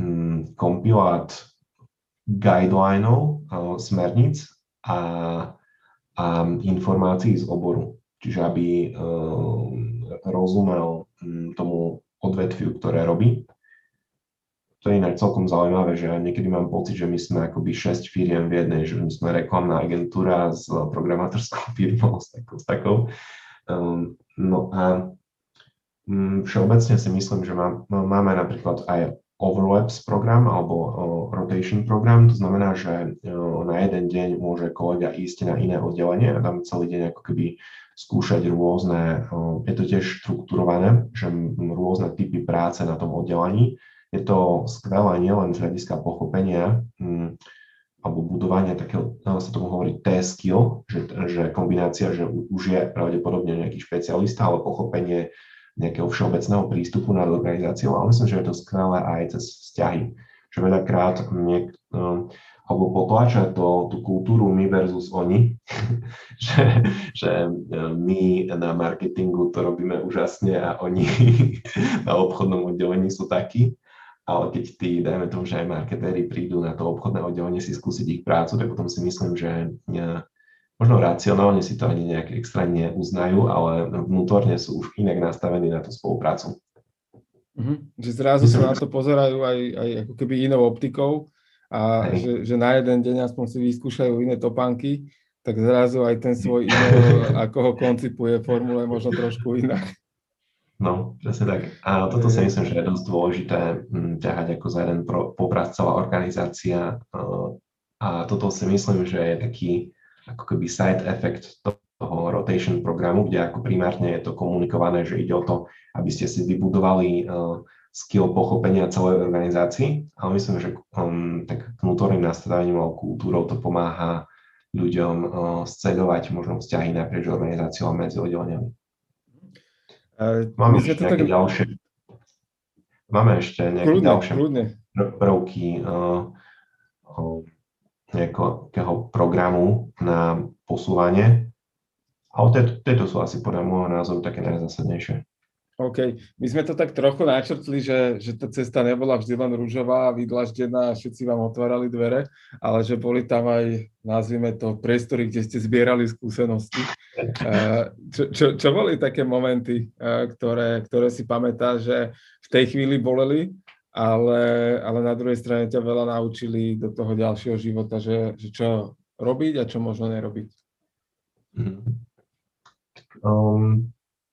Speaker 2: mm, kompilát guidelinov, smerníc a, a informácií z oboru. Čiže aby rozumel mm, tomu odvetviu, ktoré robí. To je inak celkom zaujímavé, že niekedy mám pocit, že my sme akoby 6 firiem v jednej, že my sme reklamná agentúra s programátorskou firmou, s takou. S takou. Um, no a um, všeobecne si myslím, že má, máme napríklad aj overlaps program alebo uh, rotation program, to znamená, že uh, na jeden deň môže kolega ísť na iné oddelenie a tam celý deň ako keby skúšať rôzne, je to tiež štrukturované, že rôzne typy práce na tom oddelení. Je to skvelé nielen z hľadiska pochopenia alebo budovania takého, sa tomu hovorí T-skill, že, že kombinácia, že už je pravdepodobne nejaký špecialista, ale pochopenie nejakého všeobecného prístupu na organizáciu, ale myslím, že je to skvelé aj cez vzťahy. Že veľakrát niek, alebo potláča to, tú kultúru my versus oni, že, že e, my na marketingu to robíme úžasne a oni na obchodnom oddelení sú takí, ale keď tí, dajme tomu, že aj marketéri prídu na to obchodné oddelenie si skúsiť ich prácu, tak potom si myslím, že e, možno racionálne si to ani nejak extra neuznajú, ale vnútorne sú už inak nastavení na tú spoluprácu.
Speaker 1: Mm-hmm. Že zrazu sa na to pozerajú aj, aj ako keby inou optikou a že, že na jeden deň aspoň si vyskúšajú iné topánky, tak zrazu aj ten svoj e-mail, ako ho koncipuje, formule možno trošku inak.
Speaker 2: No, presne tak. A toto si myslím, že je dosť dôležité hm, ťahať ako za jeden popras celá organizácia. A toto si myslím, že je taký ako keby side effect toho rotation programu, kde ako primárne je to komunikované, že ide o to, aby ste si vybudovali skill pochopenia celej organizácii, ale myslím, že um, tak vnútorným nastavením alebo kultúrou to pomáha ľuďom uh, možno vzťahy naprieč organizáciou a medzi oddeleniami. Máme ešte nejaké tak... ďalšie Máme ešte nejaké kľudne, ďalšie kľudne. prvky uh, uh, nejakého programu na posúvanie, ale tieto, tieto sú asi podľa môjho názoru také najzásadnejšie.
Speaker 1: OK. My sme to tak trochu načrtli, že, že tá cesta nebola vždy len rúžová, vydlaždená všetci vám otvárali dvere, ale že boli tam aj, nazvime to, priestory, kde ste zbierali skúsenosti. Čo, čo, čo boli také momenty, ktoré, ktoré si pamätá, že v tej chvíli boleli, ale, ale na druhej strane ťa veľa naučili do toho ďalšieho života, že, že čo robiť a čo možno nerobiť?
Speaker 2: Mhm. Um,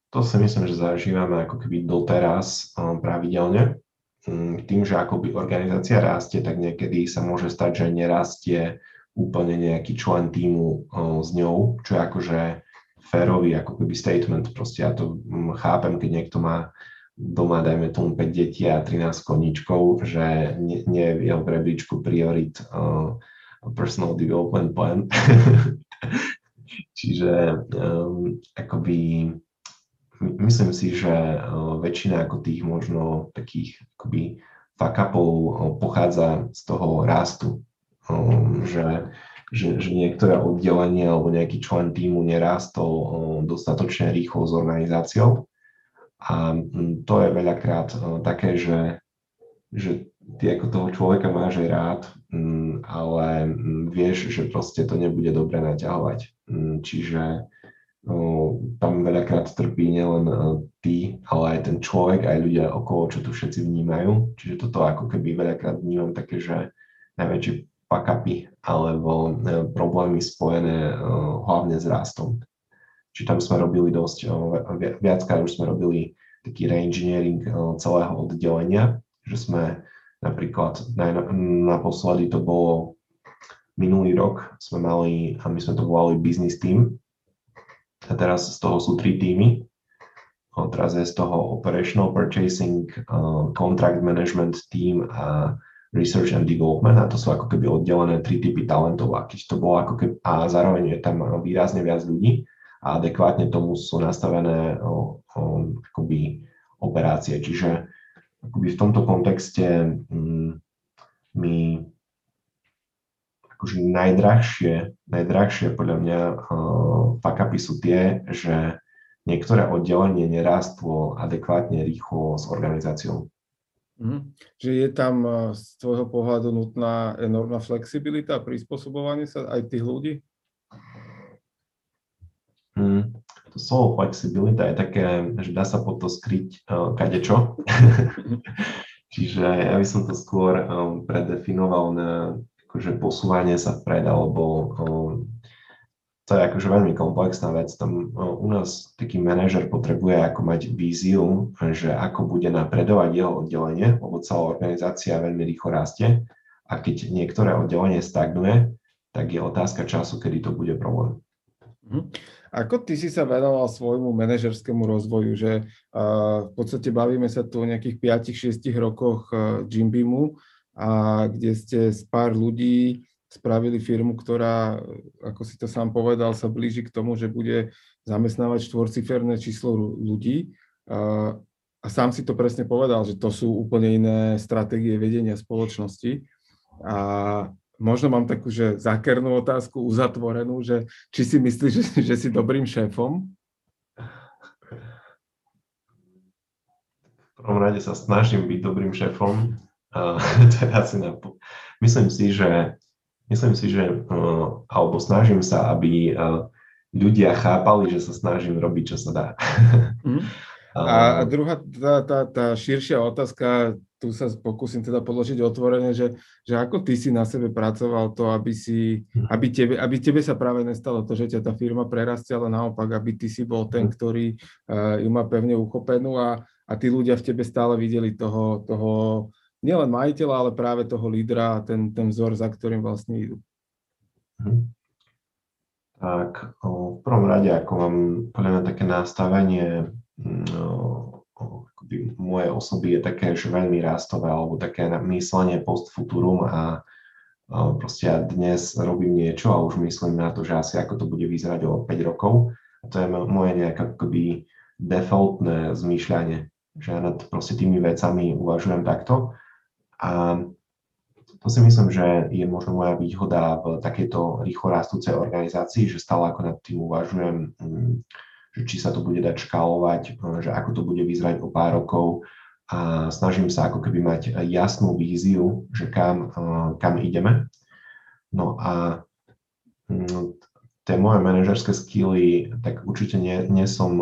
Speaker 2: to si myslím, že zažívame ako keby doteraz um, pravidelne. Mm, tým, že akoby organizácia rastie, tak niekedy sa môže stať, že nerastie úplne nejaký člen týmu um, s ňou, čo je akože férový ako keby statement. Proste ja to mm, chápem, keď niekto má doma, dajme tomu 5 detí a 13 koníčkov, že nie, je v jeho rebríčku priorit uh, personal development plan. Čiže um, akoby myslím si, že eh, väčšina ako tých možno takých akoby fuck upov eh, pochádza z toho rastu, um, že, že, že niektoré oddelenie alebo nejaký člen týmu nerástol dostatočne rýchlo s organizáciou. A to je veľakrát také, že, že ty ako toho človeka máš aj rád, ale vieš, že proste to nebude dobre naťahovať. Čiže tam veľakrát trpí nielen e, ty, ale aj ten človek, aj ľudia okolo, čo tu všetci vnímajú. Čiže toto ako keby veľakrát vnímam také, že najväčšie pakapy alebo e, problémy spojené e, hlavne s rastom. Či tam sme robili dosť, viackrát už sme robili taký reengineering celého oddelenia, že sme napríklad naposledy to bolo minulý rok, sme mali, a my sme to volali business team, a teraz z toho sú tri týmy. Teraz je z toho Operational Purchasing, Contract Management Team a Research and Development a to sú ako keby oddelené tri typy talentov a keď to bolo ako keby, a zároveň je tam výrazne viac ľudí a adekvátne tomu sú nastavené o, o, akoby operácie. Čiže akoby v tomto kontexte mm, my akože najdrahšie, najdrahšie podľa mňa uh, fakapy sú tie, že niektoré oddelenie nerástlo adekvátne rýchlo s organizáciou.
Speaker 1: Mm. Že je tam z tvojho pohľadu nutná enormná flexibilita a prispôsobovanie sa aj tých ľudí?
Speaker 2: Mm. To slovo flexibilita je také, že dá sa pod to skryť uh, kadečo. Čiže ja by som to skôr um, predefinoval na akože posúvanie sa vpred, alebo to je akože veľmi komplexná vec. Tam u nás taký manažer potrebuje ako mať víziu, že ako bude napredovať jeho oddelenie, lebo celá organizácia veľmi rýchlo rastie a keď niektoré oddelenie stagnuje, tak je otázka času, kedy to bude problém.
Speaker 1: Mhm. Ako ty si sa venoval svojmu manažerskému rozvoju, že uh, v podstate bavíme sa tu o nejakých 5-6 rokoch uh, Jimbimu, a kde ste s pár ľudí spravili firmu, ktorá, ako si to sám povedal, sa blíži k tomu, že bude zamestnávať štvorciferné číslo ľudí. A, a sám si to presne povedal, že to sú úplne iné stratégie vedenia spoločnosti. A možno mám takú, že zákernú otázku, uzatvorenú, že či si myslíš, že, že si dobrým šéfom?
Speaker 2: V prvom rade sa snažím byť dobrým šéfom. To je asi na... Myslím si, že, myslím si, že uh, alebo snažím sa, aby uh, ľudia chápali, že sa snažím robiť, čo sa dá.
Speaker 1: Mm. A, a druhá, tá, tá, tá širšia otázka, tu sa pokúsim teda položiť otvorene, že, že ako ty si na sebe pracoval to, aby, si, aby, tebe, aby tebe sa práve nestalo to, že ťa tá firma prerastie, ale naopak, aby ty si bol ten, ktorý uh, ju má pevne uchopenú a, a tí ľudia v tebe stále videli toho, toho nielen majiteľa, ale práve toho lídra ten, ten vzor, za ktorým vlastne idú.
Speaker 2: Mhm. Tak v prvom rade, ako mám podľa mňa také nastavenie no, akoby osoby je také, že veľmi rastové, alebo také myslenie post futurum a proste ja dnes robím niečo a už myslím na to, že asi ako to bude vyzerať o 5 rokov. A to je moje nejaké akoby defaultné zmýšľanie, že ja nad proste tými vecami uvažujem takto a to si myslím, že je možno moja výhoda v takejto rýchlo rastúcej organizácii, že stále ako nad tým uvažujem, mm, že či sa to bude dať škálovať, že ako to bude vyzerať o pár rokov a snažím sa ako keby mať jasnú víziu, že kam, kam ideme. No a mm, tie moje manažerské skilly, tak určite nie, nie som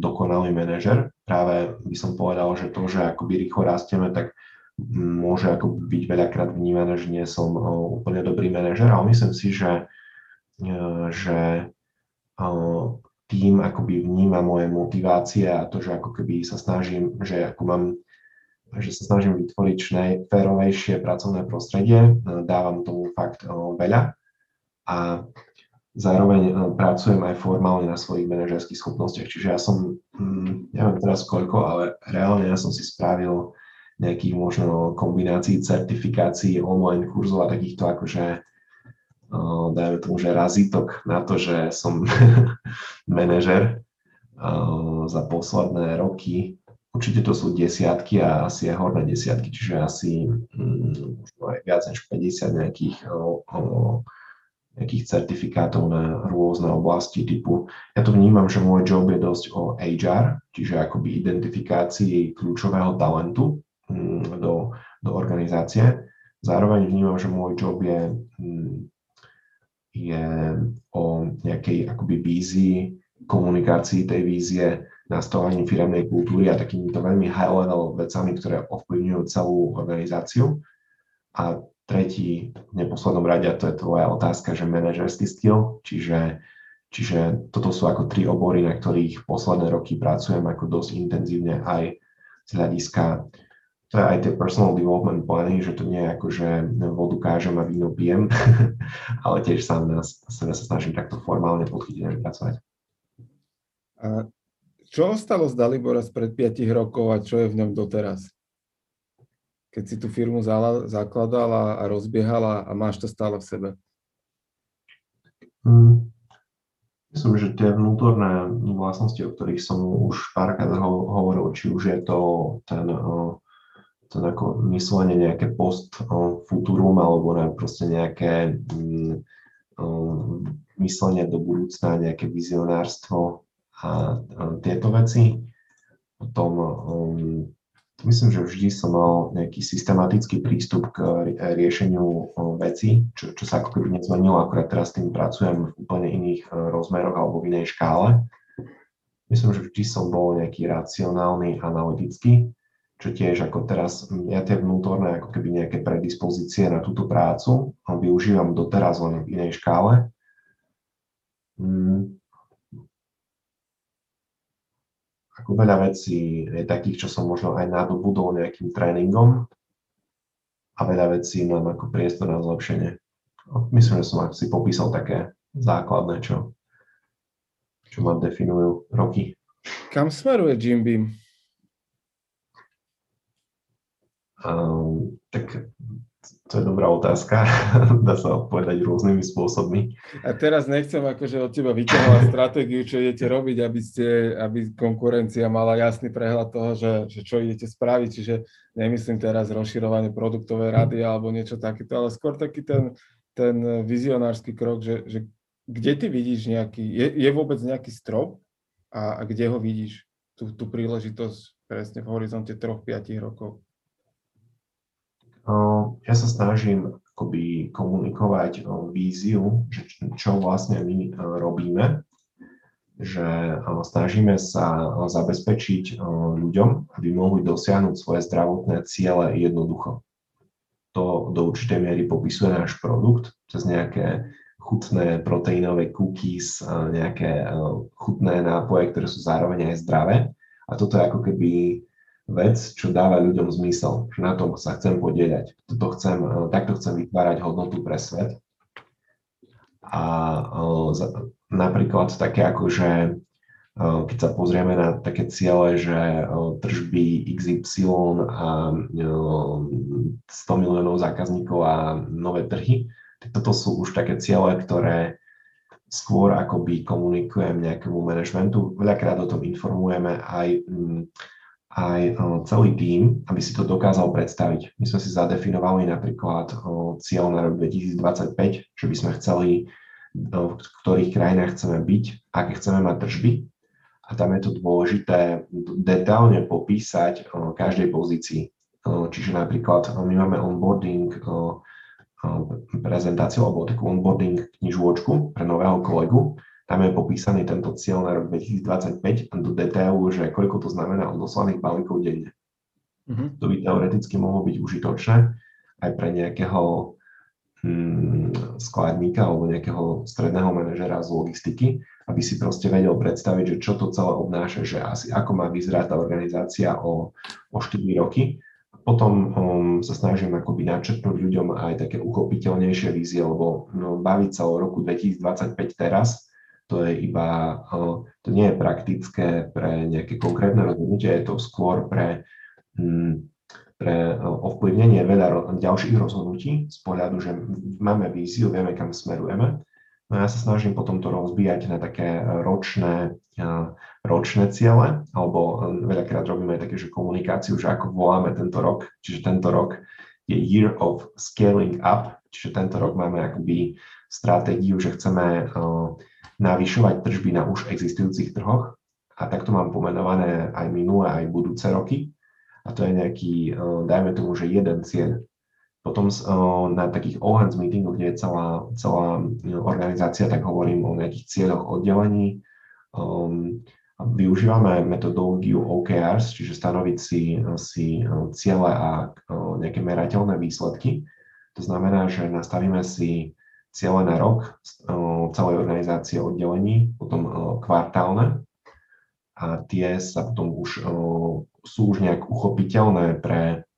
Speaker 2: dokonalý manažer. Práve by som povedal, že to, že akoby rýchlo rastieme, tak môže ako byť veľakrát vnímané, že nie som úplne dobrý manažer, ale myslím si, že, e, že tým akoby vníma moje motivácie a to, že ako keby sa snažím, že ako mám že sa snažím vytvoriť čo pracovné prostredie, e, dávam tomu fakt veľa a zároveň pracujem aj formálne na svojich manažerských schopnostiach. Čiže ja som, mm, neviem teraz koľko, ale reálne ja som si spravil nejakých možno kombinácií certifikácií, online kurzov a takýchto akože dajme tomu, že razítok na to, že som manažer za posledné roky. Určite to sú desiatky a asi aj horné desiatky, čiže asi mm, možno aj viac než 50 nejakých, nejakých certifikátov na rôzne oblasti typu. Ja to vnímam, že môj job je dosť o HR, čiže akoby identifikácii kľúčového talentu, do, do organizácie. Zároveň vnímam, že môj job je, mm, je o nejakej akoby vízii, komunikácii tej vízie, nastavovaní firemnej kultúry a takýmito veľmi high-level vecami, ktoré ovplyvňujú celú organizáciu. A tretí, v neposlednom rade, to je tvoja otázka, že manažerský skill, čiže, čiže toto sú ako tri obory, na ktorých posledné roky pracujem ako dosť intenzívne aj z hľadiska to je aj tie personal development plány, že to nie je ako, že vodu kážem a víno pijem, ale tiež sám sebe sa snažím takto formálne podchytiť pracovať.
Speaker 1: A čo ostalo z Dalibora spred 5 rokov a čo je v ňom doteraz? Keď si tú firmu zakladal a, a rozbiehal a, máš to stále v sebe.
Speaker 2: Hmm. Myslím, že tie vnútorné vlastnosti, o ktorých som už párkrát hovoril, či už je to ten, ten ako myslenie nejaké post futurum alebo na proste nejaké mm, myslenie do budúcna, nejaké vizionárstvo a tieto veci. Potom myslím, že vždy som mal nejaký systematický prístup k riešeniu vecí, čo, čo sa ako keby nezmenilo, akorát teraz s tým pracujem v úplne iných rozmeroch alebo v inej škále. Myslím, že vždy som bol nejaký racionálny, analytický, čo tiež ako teraz, ja tie vnútorné ako keby nejaké predispozície na túto prácu využívam doteraz len v inej škále. Mm, ako veľa vecí je takých, čo som možno aj nadobudol nejakým tréningom a veľa vecí mám ako priestor na zlepšenie. Myslím, že som si popísal také základné, čo, čo ma definujú roky.
Speaker 1: Kam smeruje Jim Beam?
Speaker 2: Um, tak to je dobrá otázka. Dá sa odpovedať rôznymi spôsobmi.
Speaker 1: A teraz nechcem akože od teba vyťahovať stratégiu, čo idete robiť, aby, ste, aby konkurencia mala jasný prehľad toho, že, že čo idete spraviť. Čiže nemyslím teraz rozširovanie produktovej rady alebo niečo takéto, ale skôr taký ten, ten vizionársky krok, že, že kde ty vidíš nejaký, je, je vôbec nejaký strop a, a kde ho vidíš, tú, tú príležitosť presne v horizonte 3-5 rokov?
Speaker 2: Ja sa snažím akoby komunikovať víziu, že čo vlastne my robíme, že snažíme sa zabezpečiť ľuďom, aby mohli dosiahnuť svoje zdravotné ciele jednoducho. To do určitej miery popisuje náš produkt cez nejaké chutné proteínové cookies, nejaké chutné nápoje, ktoré sú zároveň aj zdravé. A toto je ako keby vec, čo dáva ľuďom zmysel, že na tom sa chcem podieľať. Toto chcem, e, takto chcem vytvárať hodnotu pre svet. A e, napríklad také ako, že e, keď sa pozrieme na také ciele, že tržby XY a 100 miliónov zákazníkov a nové trhy, tak toto sú už také ciele, ktoré skôr akoby komunikujem nejakému manažmentu. Veľakrát o tom informujeme aj aj celý tím, aby si to dokázal predstaviť. My sme si zadefinovali napríklad cieľ na rok 2025, že by sme chceli, v ktorých krajinách chceme byť, aké chceme mať tržby. A tam je to dôležité detálne popísať každej pozícii. Čiže napríklad my máme onboarding prezentáciu alebo takú onboarding knižôčku pre nového kolegu, tam je popísaný tento cieľ na rok 2025 do detailu, že koľko to znamená odoslaných balíkov denne. Uh-huh. To by teoreticky mohlo byť užitočné aj pre nejakého hmm, skladníka alebo nejakého stredného manažera z logistiky, aby si proste vedel predstaviť, že čo to celé obnáša, že asi ako má vyzerať tá organizácia o, o 4 roky. Potom um, sa snažím akoby načrtnúť ľuďom aj také uchopiteľnejšie vízie, lebo no, baviť sa o roku 2025 teraz to je iba, to nie je praktické pre nejaké konkrétne rozhodnutie, je to skôr pre, mm, pre ovplyvnenie veľa ďalších rozhodnutí z pohľadu, že máme víziu, vieme, kam smerujeme. No ja sa snažím potom to rozbíjať na také ročné, ročné ciele, alebo veľakrát robíme aj také, že komunikáciu, že ako voláme tento rok, čiže tento rok je Year of Scaling Up, čiže tento rok máme akoby stratégiu, že chceme navyšovať tržby na už existujúcich trhoch. A takto mám pomenované aj minulé, aj budúce roky. A to je nejaký, eh, dajme tomu, že jeden cieľ. Potom eh, na takých all hands meetingoch, kde je celá, celá eh, organizácia, tak hovorím o nejakých cieľoch oddelení. Um, využívame metodológiu OKRs, čiže stanoviť si, si ciele a nejaké merateľné výsledky. To znamená, že nastavíme si ciele na rok celej organizácie oddelení, potom kvartálne a tie sa potom už sú už nejak uchopiteľné pre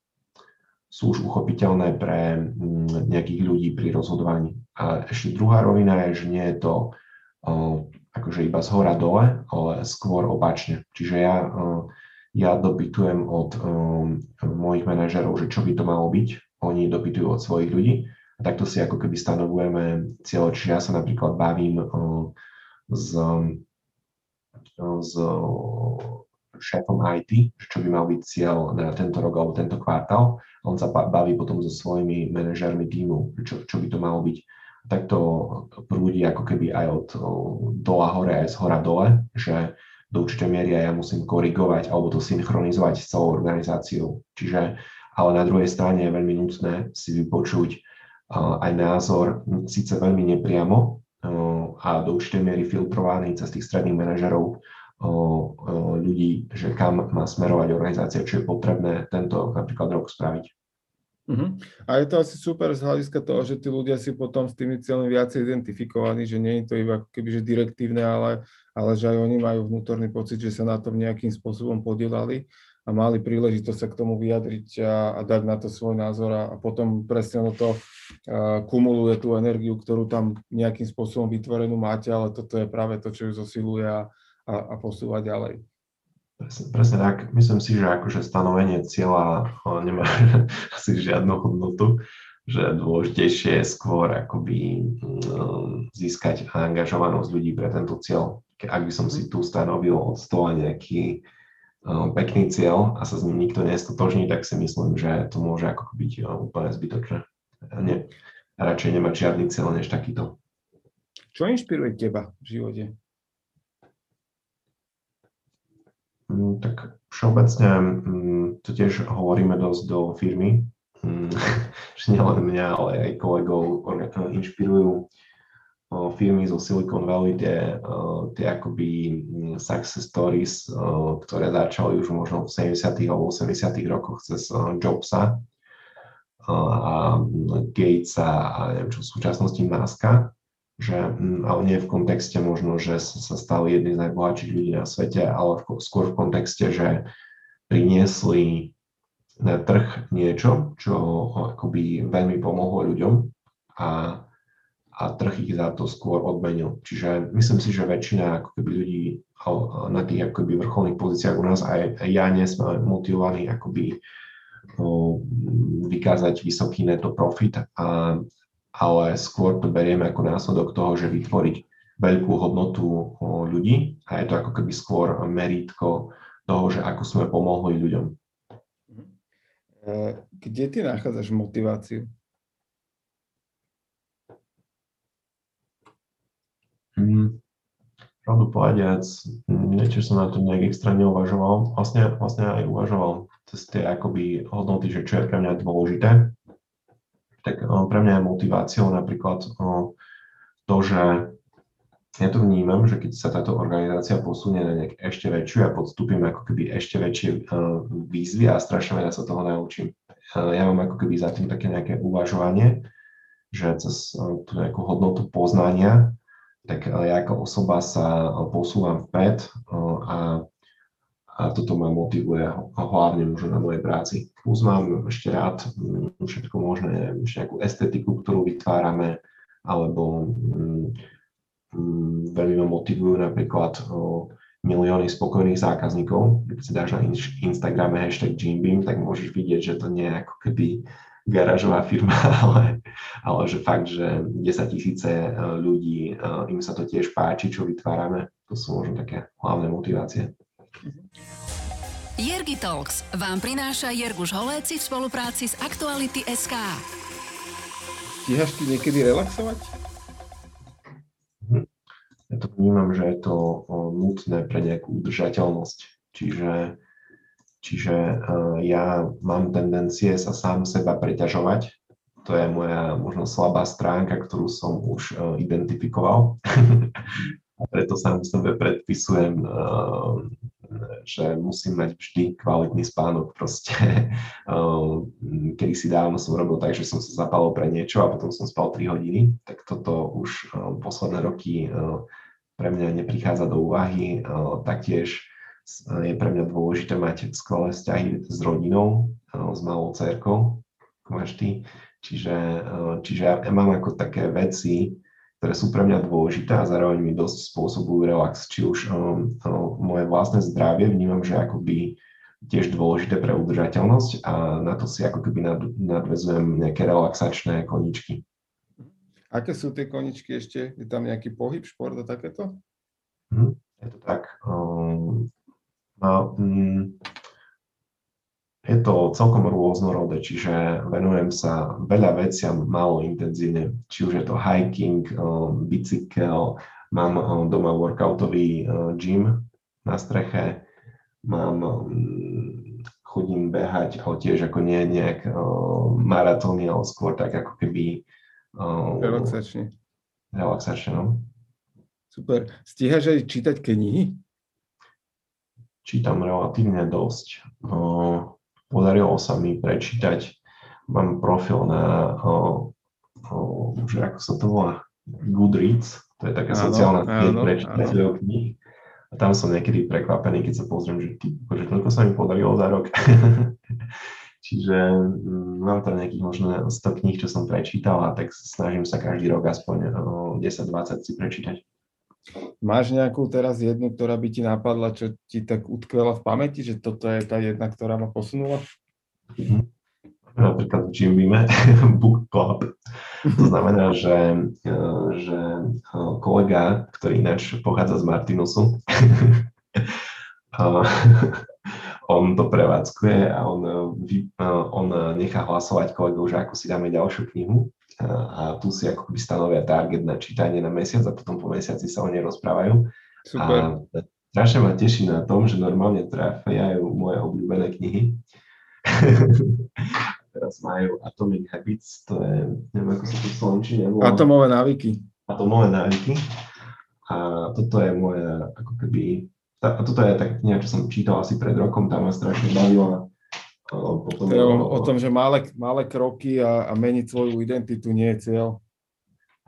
Speaker 2: sú už uchopiteľné pre mm, nejakých ľudí pri rozhodovaní. A ešte druhá rovina je, že nie je to akože iba z hora dole, ale skôr opačne. Čiže ja, ja dopytujem od mojich manažerov, že čo by to malo byť. Oni dopytujú od svojich ľudí takto si ako keby stanovujeme cieľ, čiže ja sa napríklad bavím o, s, s šéfom IT, čo by mal byť cieľ na tento rok alebo tento kvartál. On sa baví potom so svojimi manažermi týmu, čo, čo by to malo byť. Tak to prúdi ako keby aj od dola hore, aj z hora dole, že do určitej miery ja musím korigovať alebo to synchronizovať s celou organizáciou. Čiže, ale na druhej strane je veľmi nutné si vypočuť aj názor, síce veľmi nepriamo a do určitej miery filtrovaný cez tých stredných manažerov ľudí, že kam má smerovať organizácia, čo je potrebné tento napríklad rok spraviť.
Speaker 1: Uh-huh. A je to asi super z hľadiska toho, že tí ľudia si potom s tými cieľmi viacej identifikovaní, že nie je to iba keby že direktívne, ale, ale že aj oni majú vnútorný pocit, že sa na tom nejakým spôsobom podielali a mali príležitosť sa k tomu vyjadriť a, a dať na to svoj názor a, a potom presne ono to uh, kumuluje tú energiu, ktorú tam nejakým spôsobom vytvorenú máte, ale toto je práve to, čo ju zosiluje a, a, a posúvať ďalej.
Speaker 2: Presne, presne tak. Myslím si, že akože stanovenie cieľa nemá asi žiadnu hodnotu, že dôležitejšie je skôr akoby mm, získať angažovanosť ľudí pre tento cieľ. Ak by som si tu stanovil od stola nejaký pekný cieľ a sa s ním nikto nestotožní, tak si myslím, že to môže ako byť úplne zbytočné. Nie, radšej nemať žiadny cieľ než takýto.
Speaker 1: Čo inšpiruje teba v živote?
Speaker 2: Mm, tak všeobecne mm, to tiež hovoríme dosť do firmy, mm, že nielen mňa, ale aj kolegov inšpirujú firmy zo Silicon Valley, tie, tie akoby success stories, ktoré začali už možno v 70. alebo 80. rokoch cez Jobsa a Gatesa a neviem čo v súčasnosti Muska že, mm, ale nie v kontexte možno, že sa stali jedni z najbohatších ľudí na svete, ale v, skôr v kontexte, že priniesli na trh niečo, čo akoby veľmi pomohlo ľuďom a, a trh ich za to skôr odmenil. Čiže myslím si, že väčšina ako keby ľudí na tých akoby vrcholných pozíciách u nás, aj, ja nie sme motivovaní akoby vykázať vysoký neto profit a, ale skôr to berieme ako následok toho, že vytvoriť veľkú hodnotu ľudí a je to ako keby skôr merítko toho, že ako sme pomohli ľuďom.
Speaker 1: E, kde ty nachádzaš motiváciu?
Speaker 2: Hmm. Pravdu povediac, niečo som na to nejak extra neuvažoval. Vlastne, vlastne aj uvažoval cez tie akoby hodnoty, že čo je pre mňa dôležité tak eh, pre mňa je motiváciou napríklad eh, to, že ja to vnímam, že keď sa táto organizácia posunie na nejak ešte väčšiu a podstúpim ako keby ešte väčšie eh, výzvy a strašne veľa sa toho naučím. Ja mám ako keby za tým také nejaké uvažovanie, že cez tú nejakú hodnotu poznania, tak ja ako osoba sa posúvam vpred a a toto ma motivuje hlavne možno na mojej práci. Plus mám ešte rád mm, všetko možné, nejakú estetiku, ktorú vytvárame, alebo mm, mm, veľmi ma motivujú napríklad o, milióny spokojných zákazníkov. Keď si dáš na Instagrame hashtag Jimbeam, tak môžeš vidieť, že to nie je ako keby garážová firma, ale, ale že fakt, že 10 tisíce e, ľudí, e, im sa to tiež páči, čo vytvárame. To sú možno také hlavné motivácie.
Speaker 3: Jergi Talks vám prináša Jerguš Holéci v spolupráci s Aktuality SK.
Speaker 1: Stíhaš ty niekedy relaxovať?
Speaker 2: Ja to vnímam, že je to nutné pre nejakú udržateľnosť. Čiže, čiže ja mám tendencie sa sám seba preťažovať. To je moja možno slabá stránka, ktorú som už identifikoval. A preto sám sebe predpisujem že musím mať vždy kvalitný spánok. Proste kedy si dávno som robil tak, že som sa zapalil pre niečo a potom som spal 3 hodiny, tak toto už posledné roky pre mňa neprichádza do úvahy. Taktiež je pre mňa dôležité mať skvelé vzťahy s rodinou, s malou cerkou, ako máš ty. Čiže, čiže ja mám ako také veci, ktoré sú pre mňa dôležité a zároveň mi dosť spôsobujú relax. Či už um, um, moje vlastné zdravie vnímam, že akoby tiež dôležité pre udržateľnosť a na to si ako keby nad, nadvezujem nejaké relaxačné koničky.
Speaker 1: Aké sú tie koničky ešte? Je tam nejaký pohyb, šport a takéto?
Speaker 2: Hm, je to tak. Um, je to celkom rôznorodé, čiže venujem sa veľa veciam málo intenzívne, či už je to hiking, um, bicykel, mám um, doma workoutový uh, gym na streche, mám, um, chodím behať, ale tiež ako nie nejak maratóny, ale skôr tak ako keby...
Speaker 1: Relaxačne.
Speaker 2: Relaxačne, no.
Speaker 1: Super. Stíhaš aj čítať knihy?
Speaker 2: Čítam relatívne dosť. Podarilo sa mi prečítať, mám profil na, už ako sa to volá, Goodreads, to je taká áno, sociálna sieť pre čitateľov kníh. A tam som niekedy prekvapený, keď sa pozriem, že, ty, že toľko sa mi podarilo za rok. Čiže mm, mám tam nejakých možno 100 kníh, čo som prečítal a tak snažím sa každý rok aspoň 10-20 si prečítať.
Speaker 1: Máš nejakú teraz jednu, ktorá by ti napadla, čo ti tak utkvela v pamäti, že toto je tá jedna, ktorá ma posunula?
Speaker 2: Mm-hmm. Napríklad v Jimbime Book Club. To znamená, že, e, že e, kolega, ktorý ináč pochádza z Martinusu, on to prevádzkuje a on, e, on nechá hlasovať kolegov, že ako si dáme ďalšiu knihu a tu si ako keby stanovia target na čítanie na mesiac a potom po mesiaci sa o nej rozprávajú. Super. A strašne ma teší na tom, že normálne trafiajú moje obľúbené knihy. Teraz majú Atomic Habits, to je, neviem ako sa to v Slovenčine
Speaker 1: Atomové návyky.
Speaker 2: Atomové návyky. A toto je moje, ako keby, a toto je tak kniha, čo som čítal asi pred rokom, tam ma strašne bavila
Speaker 1: potom, to je o, o tom, že malé, malé kroky a, a meniť svoju identitu nie je cieľ.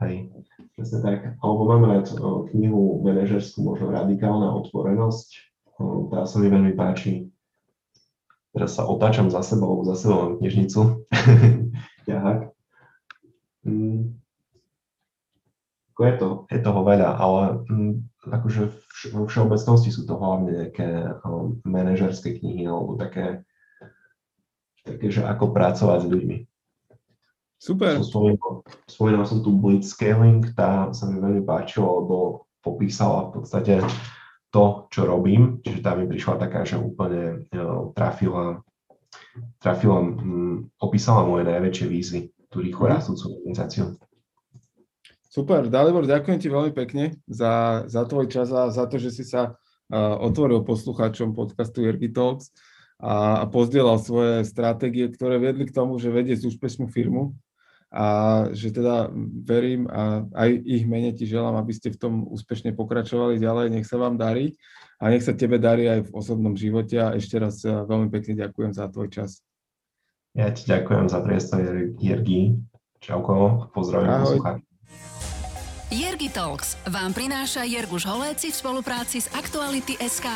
Speaker 2: Hej, presne tak. Alebo mám rád knihu manažerskú, možno radikálna otvorenosť. Tá sa mi veľmi páči. Teraz sa otáčam za sebou, za sebou mám knižnicu. Ťahák. Mm. Je, to, je toho veľa, ale mm, akože vo všeobecnosti sú to hlavne nejaké um, manažerské knihy alebo také také, že ako pracovať s ľuďmi.
Speaker 1: Super.
Speaker 2: Spomínal, spomínal som tu Blitzscaling, tá sa mi veľmi páčila, lebo popísala v podstate to, čo robím, čiže tá mi prišla taká, že úplne uh, trafila, trafila um, opísala moje najväčšie výzvy, tú rýchlo mhm. rastúcu organizáciu.
Speaker 1: Super, Dalibor, ďakujem ti veľmi pekne za, za tvoj čas a za to, že si sa uh, otvoril poslucháčom podcastu Jergy Talks a, a pozdielal svoje stratégie, ktoré viedli k tomu, že vedie úspešnú firmu a že teda verím a aj ich mene ti želám, aby ste v tom úspešne pokračovali ďalej, nech sa vám darí a nech sa tebe darí aj v osobnom živote a ešte raz eh, veľmi pekne ďakujem za tvoj čas.
Speaker 2: Ja ti ďakujem za priestor, Jergi. Čauko, pozdravím poslucháčov.
Speaker 3: Jergi Talks vám prináša Jerguš Holéci v spolupráci s Aktuality SK.